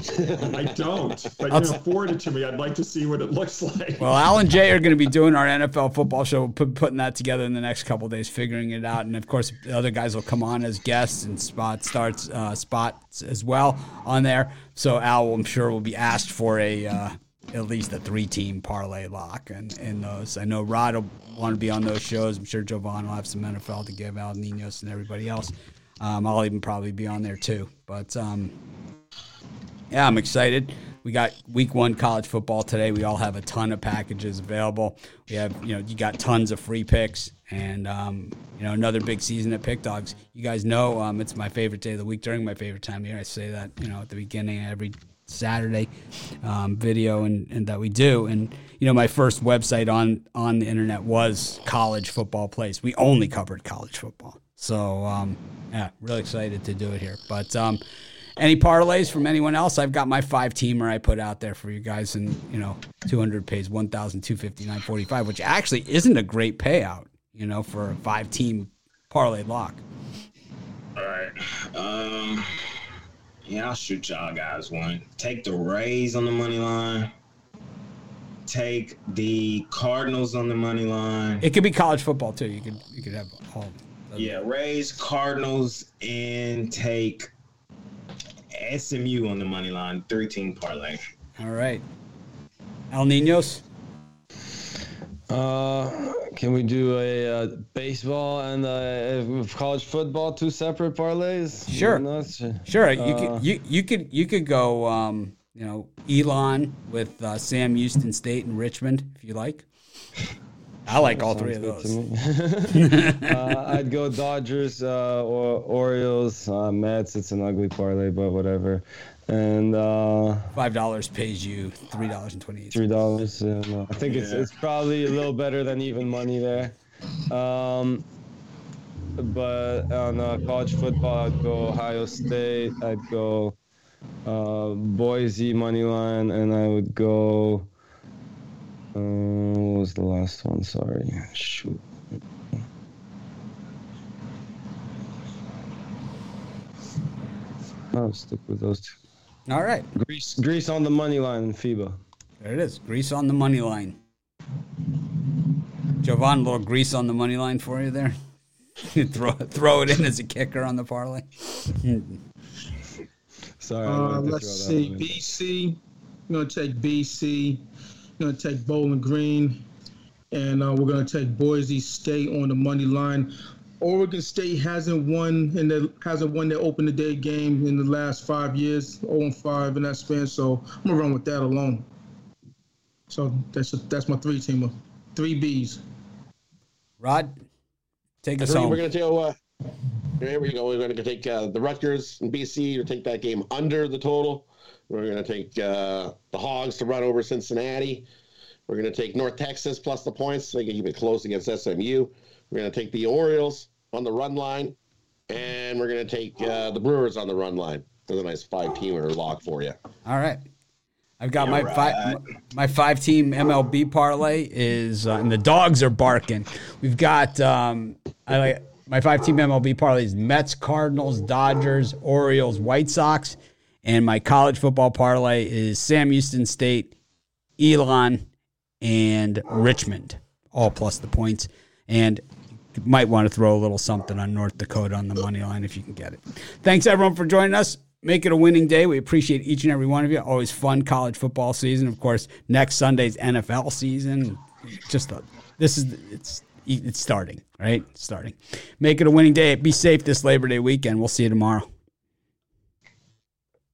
I don't. But I'll you know, t- forward it to me. I'd like to see what it looks like. Well, Al and Jay are going to be doing our NFL football show, put, putting that together in the next couple of days, figuring it out, and of course, the other guys will come on as guests and spot starts uh, spots as well on there. So Al, I'm sure, will be asked for a uh, at least a three-team parlay lock, and in those, I know Rod will want to be on those shows. I'm sure Jovan will have some NFL to give Al Ninos and everybody else. Um, I'll even probably be on there too, but. Um, yeah, I'm excited. We got week one college football today. We all have a ton of packages available. We have, you know, you got tons of free picks and, um, you know, another big season at Pickdawgz. You guys know um, it's my favorite day of the week during my favorite time of year. I say that, you know, at the beginning of every Saturday um, video and, and that we do. And, you know, my first website on, on the internet was College Football Place. We only covered college football. So, um, yeah, really excited to do it here. But, um, any parlays from anyone else? I've got my five teamer I put out there for you guys, and you know, two hundred pays one thousand two fifty nine forty five, which actually isn't a great payout, you know, for a five team parlay lock. All right. Um. Yeah, I'll shoot y'all guys one. Take the Rays on the money line. Take the Cardinals on the money line. It could be college football too. You could you could have all. Yeah, Rays, Cardinals, and take SMU on the money line. Thirteen parlay. All right, El Ninos. Uh, can we do a uh, baseball and uh, college football two separate parlays? Sure. You Sure, you Uh, could you you could you could go. Um, you know, Elon with uh, Sam Houston State and Richmond, if you like. I like all three of those. to me. uh, I'd go Dodgers uh, or Orioles. Uh, Mets, it's an ugly parlay, but whatever. And uh, Five dollars pays you three dollars and twenty eight. three dollars. Yeah, no, I think it's Yeah. it's probably a little better than even money there. Um, but on uh, college football, I'd go Ohio State. I'd go uh, Boise money line, and I would go. Uh, what was the last one? Sorry. Shoot. I'll stick with those two. All right, Greece, Greece on the money line in FIBA. there it is. Grease on the money line. Jovan, a little grease on the money line for you there. throw throw it in as a kicker on the parlay. Sorry. Uh, let's see. BC. I'm going to take BC. I'm going to take Bowling Green. And uh, we're going to take Boise State on the money line. Oregon State hasn't won in the hasn't won their open the day game in the last five years, 0 and 5 in that span. So I'm gonna run with that alone. So that's that's my three teamer, three Bs. Rod, Take us home. We're going to go. Uh, here we go. We're going to take uh, the Rutgers and BC to take that game under the total. We're going to take uh, the Hogs to run over Cincinnati. We're going to take North Texas plus the points. So they can keep it close against SMU. We're going to take the Orioles on the run line, and we're going to take uh, the Brewers on the run line. There's a nice five-teamer lock for you. All right. I've got my All five my five team MLB parlay is uh, and the dogs are barking. We've got um, I like my five team MLB parlay is Mets, Cardinals, Dodgers, Orioles, White Sox, and my college football parlay is Sam Houston State, Elon, and Richmond, all plus the points. And you might want to throw a little something on North Dakota on the money line if you can get it. Thanks everyone for joining us. Make it a winning day. We appreciate each and every one of you. Always fun college football season. Of course, next Sunday's NFL season. Just a, this is it's it's starting, right? Starting. Make it a winning day. Be safe this Labor Day weekend. We'll see you tomorrow.